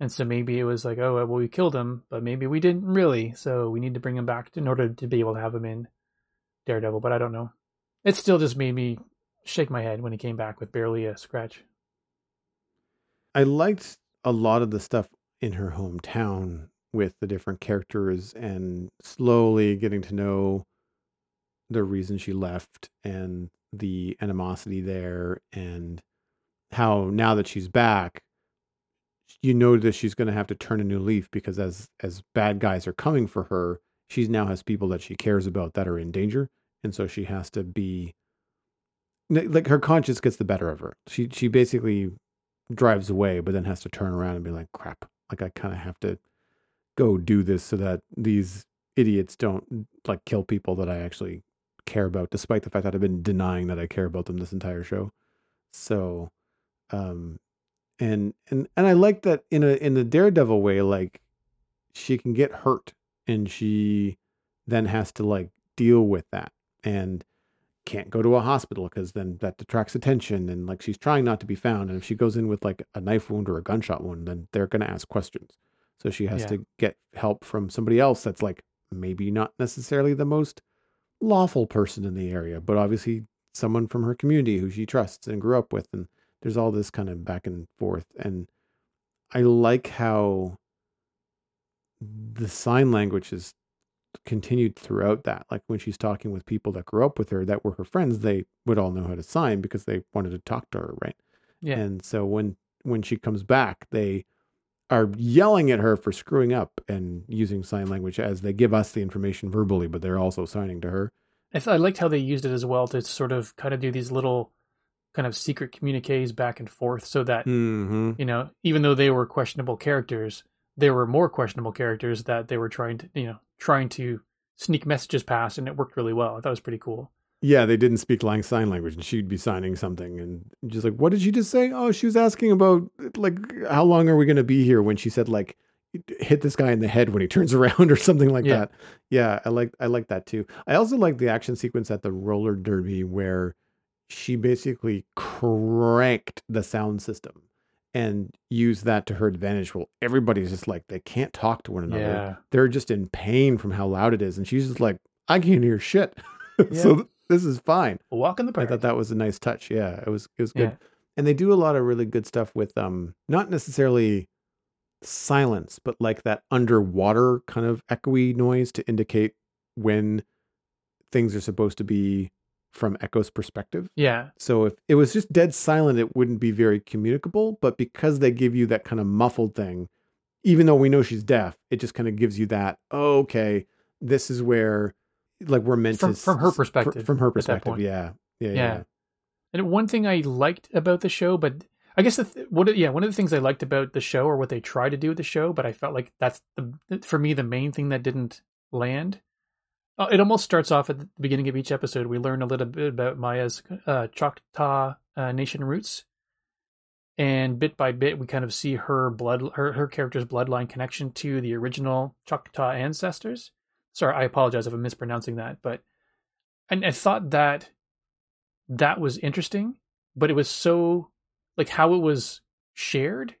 and so maybe it was like, oh, well, we killed him, but maybe we didn't really, so we need to bring him back in order to be able to have him in Daredevil. But I don't know. It still just made me shake my head when he came back with barely a scratch. I liked a lot of the stuff in her hometown with the different characters and slowly getting to know the reason she left and the animosity there and how now that she's back you know that she's going to have to turn a new leaf because as as bad guys are coming for her, she now has people that she cares about that are in danger, and so she has to be like her conscience gets the better of her. She she basically drives away, but then has to turn around and be like, "Crap! Like I kind of have to go do this so that these idiots don't like kill people that I actually care about, despite the fact that I've been denying that I care about them this entire show." So, um, and and and I like that in a in the Daredevil way, like she can get hurt and she then has to like deal with that and can't go to a hospital because then that detracts attention and like she's trying not to be found and if she goes in with like a knife wound or a gunshot wound then they're going to ask questions so she has Yeah. to get help from somebody else that's like maybe not necessarily the most lawful person in the area but obviously someone from her community who she trusts and grew up with and there's all this kind of back and forth and i like how the sign language is continued throughout that. Like when she's talking with people that grew up with her that were her friends, they would all know how to sign because they wanted to talk to her, right? Yeah. And so when when she comes back, they are yelling at her for screwing up and using sign language as they give us the information verbally, but they're also signing to her. I, th- I liked how they used it as well to sort of kind of do these little kind of secret communiques back and forth so that, Mm-hmm. you know, even though they were questionable characters, there were more questionable characters that they were trying to, you know, trying to sneak messages past and it worked really well. I thought it was pretty cool. Yeah, they didn't speak lang sign language, and she'd be signing something, and just like, what did she just say? Oh, she was asking about like how long are we going to be here? When she said like, hit this guy in the head when he [LAUGHS] turns around or something like Yeah. that. Yeah, I like I like that too. I also like the action sequence at the roller derby where she basically cranked the sound system and use that to her advantage. Well, everybody's just like they can't talk to one another Yeah. they're just in pain from how loud it is. And she's just like, I can't hear shit. [LAUGHS] so Yeah. th- this is fine. Walk in the park. I thought that was a nice touch. Yeah, it was it was good. Yeah. And they do a lot of really good stuff with um not necessarily silence, but like that underwater kind of echoey noise to indicate when things are supposed to be from Echo's perspective. Yeah. So if it was just dead silent, it wouldn't be very communicable. But because they give you that kind of muffled thing, even though we know she's deaf, it just kind of gives you that, oh, okay, this is where like we're meant From- to from her s- fr- perspective From her perspective, yeah. Yeah, yeah. Yeah. And one thing I liked about the show, but I guess the th- what yeah one of the things I liked about the show or what they tried to do with the show, but I felt like that's the for me the main thing that didn't land. Uh, it almost starts off at the beginning of each episode. We learn a little bit about Maya's uh, Choctaw uh, Nation roots, and bit by bit we kind of see her blood her her character's bloodline connection to the original Choctaw ancestors. Sorry, I apologize if I'm mispronouncing that, but and I thought that that was interesting, but it was so like how it was shared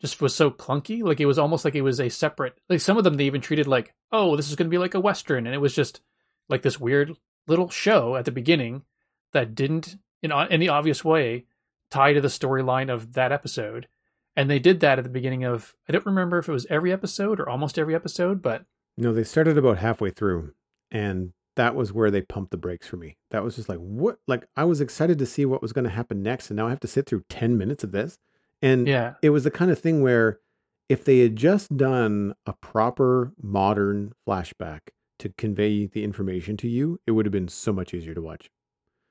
just was so clunky. Like it was almost like it was a separate like some of them they even treated like, oh, this is gonna be like a Western, and it was just like this weird little show at the beginning that didn't in any obvious way tie to the storyline of that episode. And they did that at the beginning of I don't remember if it was every episode or almost every episode, but No, they started about halfway through, and that was where they pumped the brakes for me. That was just like, what? Like, I was excited to see what was going to happen next, and now I have to sit through 10 minutes of this. And yeah. it was the kind of thing where if they had just done a proper modern flashback to convey the information to you, it would have been so much easier to watch.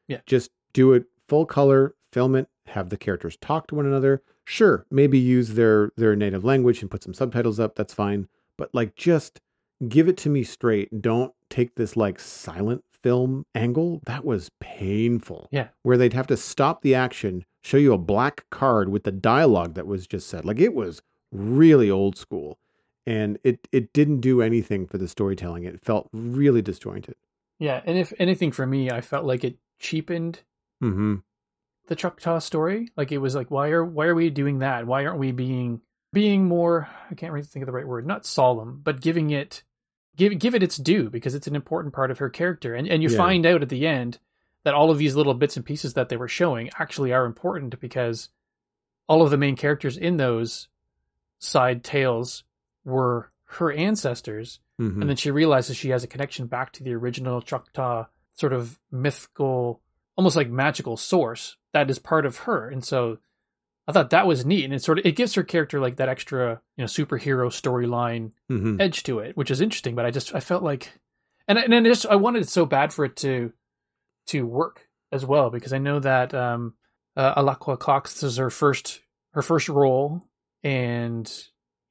Yeah. Just do it full color, film it, have the characters talk to one another. Sure, maybe use their their native language and put some subtitles up, that's fine. But like just give it to me straight. Don't take this like silent film angle. That was painful. Yeah. Where they'd have to stop the action, show you a black card with the dialogue that was just said. Like it was really old school. And it it didn't do anything for the storytelling. It felt really disjointed. Yeah. And if anything for me, I felt like it cheapened Mm-hmm. the Choctaw story. Like it was like, why are why are we doing that? Why aren't we being being more? I can't really think of the right word. Not solemn, but giving it give give it its due because it's an important part of her character. And and you Yeah. find out at the end that all of these little bits and pieces that they were showing actually are important because all of the main characters in those side tales were her ancestors Mm-hmm. and then she realizes she has a connection back to the original Choctaw sort of mythical, almost like magical source that is part of her. And so I thought that was neat, and it sort of it gives her character like that extra you know superhero storyline hmm edge to it, which is interesting. But I just I felt like, and and I just I wanted it so bad for it to to work as well because I know that um uh, Alaqua Cox is her first her first role, and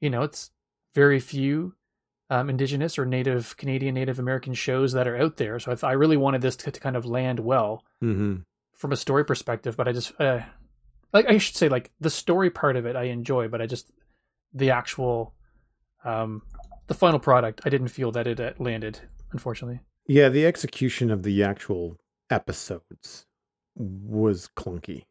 you know it's very few um, Indigenous or Native Canadian Native American shows that are out there. So I, th- I really wanted this to, to kind of land well hmm from a story perspective, but I just uh, like I should say like the story part of it I enjoy, but I just the actual um the final product I didn't feel that it uh, landed unfortunately. Yeah, the execution of the actual episodes was clunky.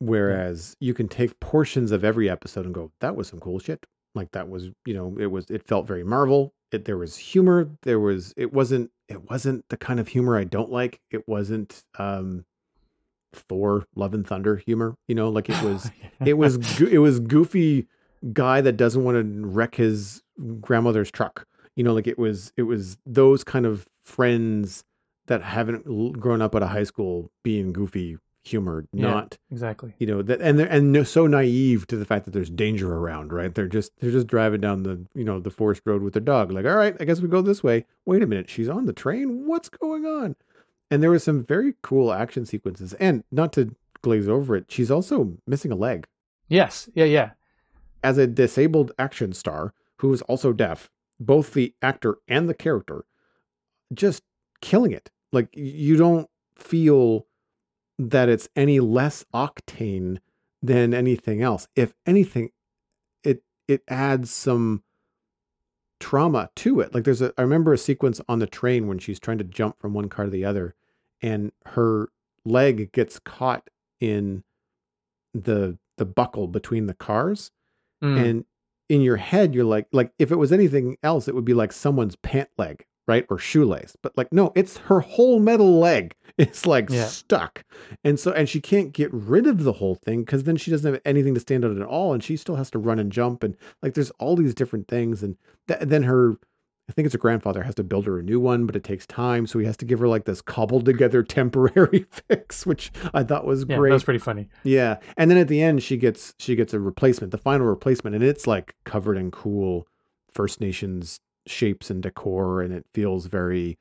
Whereas you can take portions of every episode and go, that was some cool shit. Like that was, you know, it was it felt very Marvel. It there was humor. There was it wasn't it wasn't the kind of humor I don't like. It wasn't um Thor, Love and Thunder humor. You know, like it was [LAUGHS] it was go- it was goofy guy that doesn't want to wreck his grandmother's truck you know like it was it was those kind of friends that haven't grown up at a high school being goofy humor Yeah. not exactly. you know that and they're and they're so naive to the fact that there's danger around right they're just they're just driving down the you know the forest road with their dog like all right i guess we go this way wait a minute she's on the train what's going on and there was some very cool action sequences and not to glaze over it she's also missing a leg Yes. Yeah. Yeah. as a disabled action star who is also deaf, both the actor and the character just killing it. Like you don't feel that it's any less octane than anything else. If anything, it it adds some trauma to it. Like there's a I remember a sequence on the train when she's trying to jump from one car to the other and her leg gets caught in the the buckle between the cars Mm. and in your head you're like like if it was anything else it would be like someone's pant leg right or shoelace but like no it's her whole metal leg [LAUGHS] it's like Yeah. stuck and so and she can't get rid of the whole thing because then she doesn't have anything to stand on at all and she still has to run and jump and like there's all these different things and th- then her i think it's her grandfather has to build her a new one but it takes time so he has to give her like this cobbled together [LAUGHS] temporary fix which i thought was yeah. great That was pretty funny. yeah, and then at the end she gets she gets a replacement, the final replacement, and it's like covered in cool First Nations shapes and decor, and it feels very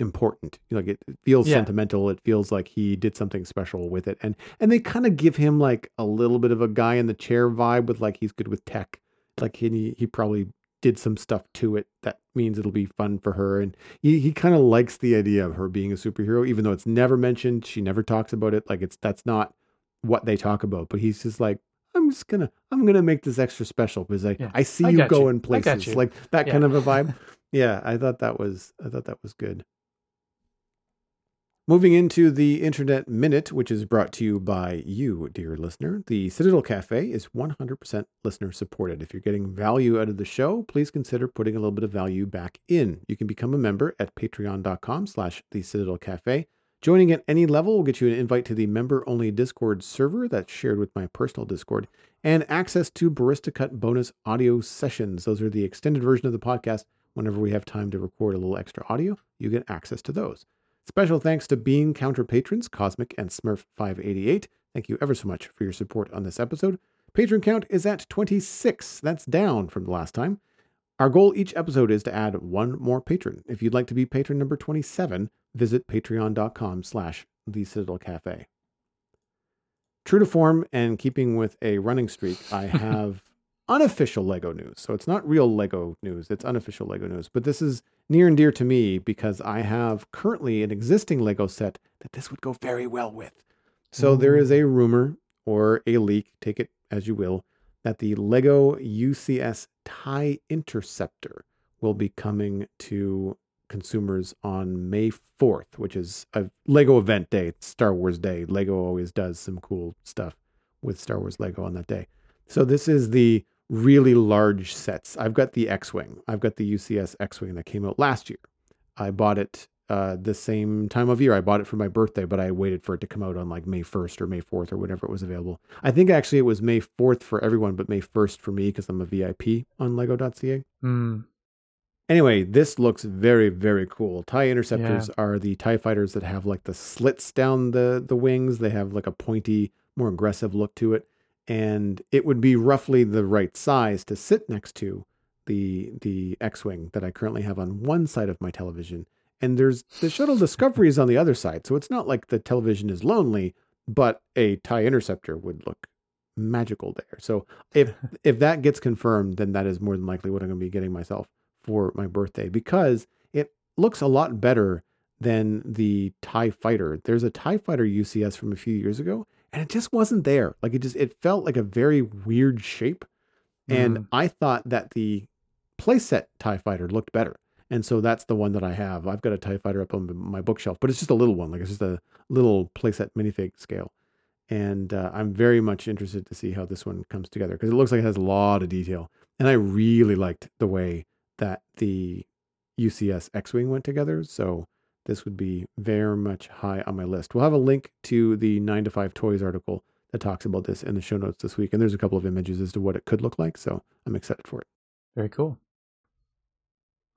important. Like it, feels Yeah. sentimental. It feels like he did something special with it, and and they kind of give him like a little bit of a guy in the chair vibe with like he's good with tech, like he he probably did some stuff to it that means it'll be fun for her and he, he kind of likes the idea of her being a superhero even though it's never mentioned she never talks about it like it's that's not what they talk about but he's just like i'm just gonna i'm gonna make this extra special because i Yeah, i see I you going places you. like that Yeah. kind of a vibe [LAUGHS] yeah i thought that was i thought that was good Moving into the Internet Minute, which is brought to you by you, dear listener. The Citadel Cafe is 100% listener supported. If you're getting value out of the show, please consider putting a little bit of value back in. You can become a member at patreon.com slash the Citadel Cafe. Joining at any level will get you an invite to the member-only Discord server that's shared with my personal Discord and access to Barista Cut bonus audio sessions. Those are the extended version of the podcast. Whenever we have time to record a little extra audio, you get access to those. Special thanks to Bean Counter patrons Cosmic and Smurf588. Thank you ever so much for your support on this episode. Patron count is at 26. That's down from the last time. Our goal each episode is to add one more patron. If you'd like to be patron number 27, visit patreon.com slash the Citadel Cafe. True to form and keeping with a running streak, I [LAUGHS] have unofficial Lego news. So it's not real Lego news, it's unofficial Lego news. But this is near and dear to me because I have currently an existing Lego set that this would go very well with. So there mm. is a rumor or a leak, take it as you will, that the Lego UCS TIE Interceptor will be coming to consumers on May 4th, which is a Lego event day, it's Star Wars Day. Lego always does some cool stuff with Star Wars Lego on that day. So this is the really large sets. I've got the X-Wing. I've got the UCS X-Wing that came out last year. I bought it uh, the same time of year. I bought it for my birthday, but I waited for it to come out on like May 1st or May 4th or whenever it was available. I think actually it was May 4th for everyone, but May 1st for me because I'm a VIP on Lego.ca. Mm. Anyway, this looks very, very cool. TIE interceptors are the TIE fighters that have like the slits down the, the wings. They have like a pointy, more aggressive look to it. and it would be roughly the right size to sit next to the the X-wing that I currently have on one side of my television. And there's the shuttle Discovery is on the other side, so it's not like the television is lonely, but a tie interceptor would look magical there. So if [LAUGHS] if that gets confirmed, then that is more than likely what I'm going to be getting myself for my birthday because it looks a lot better than the TIE fighter. There's a TIE fighter UCS from a few years ago, and it just wasn't there. Like it just it felt like a very weird shape. And Mm. I thought that the playset TIE fighter looked better. And so that's the one that I have. I've got a TIE fighter up on my bookshelf, but it's just a little one. Like it's just a little playset minifig scale. And uh, I'm very much interested to see how this one comes together because it looks like it has a lot of detail. And I really liked the way that the UCS X Wing went together. So this would be very much high on my list. We'll have a link to the 9 to 5 Toys article that talks about this in the show notes this week. And there's a couple of images as to what it could look like. So I'm excited for it. Very cool.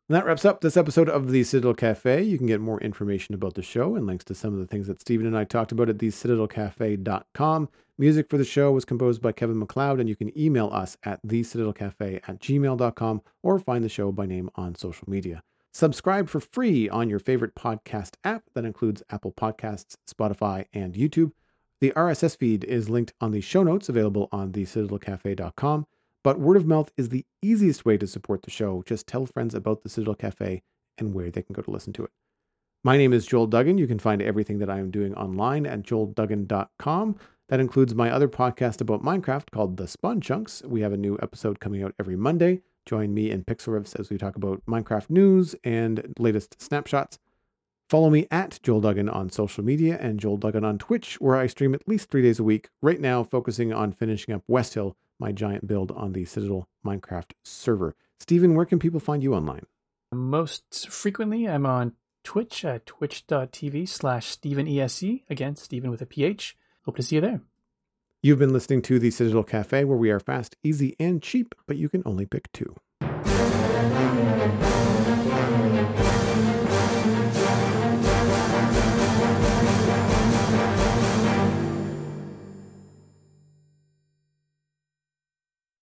And that wraps up this episode of the Citadel Cafe. You can get more information about the show and links to some of the things that Stephen and I talked about at thecitadelcafe.com. Music for the show was composed by Kevin MacLeod, and you can email us at thecitadelcafe at gmail.com or find the show by name on social media. Subscribe for free on your favorite podcast app that includes Apple Podcasts, Spotify, and YouTube. The RSS feed is linked on the show notes available on thecitadelcafe.com. But word of mouth is the easiest way to support the show. Just tell friends about the Citadel Cafe and where they can go to listen to it. My name is Joel Duggan. You can find everything that I am doing online at joelduggan.com. That includes my other podcast about Minecraft called The Spawn Chunks. We have a new episode coming out every Monday. Join me and Pixel Riffs as we talk about Minecraft news and latest snapshots. Follow me at Joel Duggan on social media and Joel Duggan on Twitch, where I stream at least three days a week. Right now, focusing on finishing up West Hill, my giant build on the Citadel Minecraft server. Stephen, where can people find you online? Most frequently, I'm on Twitch at twitch.tv slash StephenESC. Again, Stephen with a PH. Hope to see you there. You've been listening to the Citadel Cafe, where we are fast, easy, and cheap, but you can only pick two.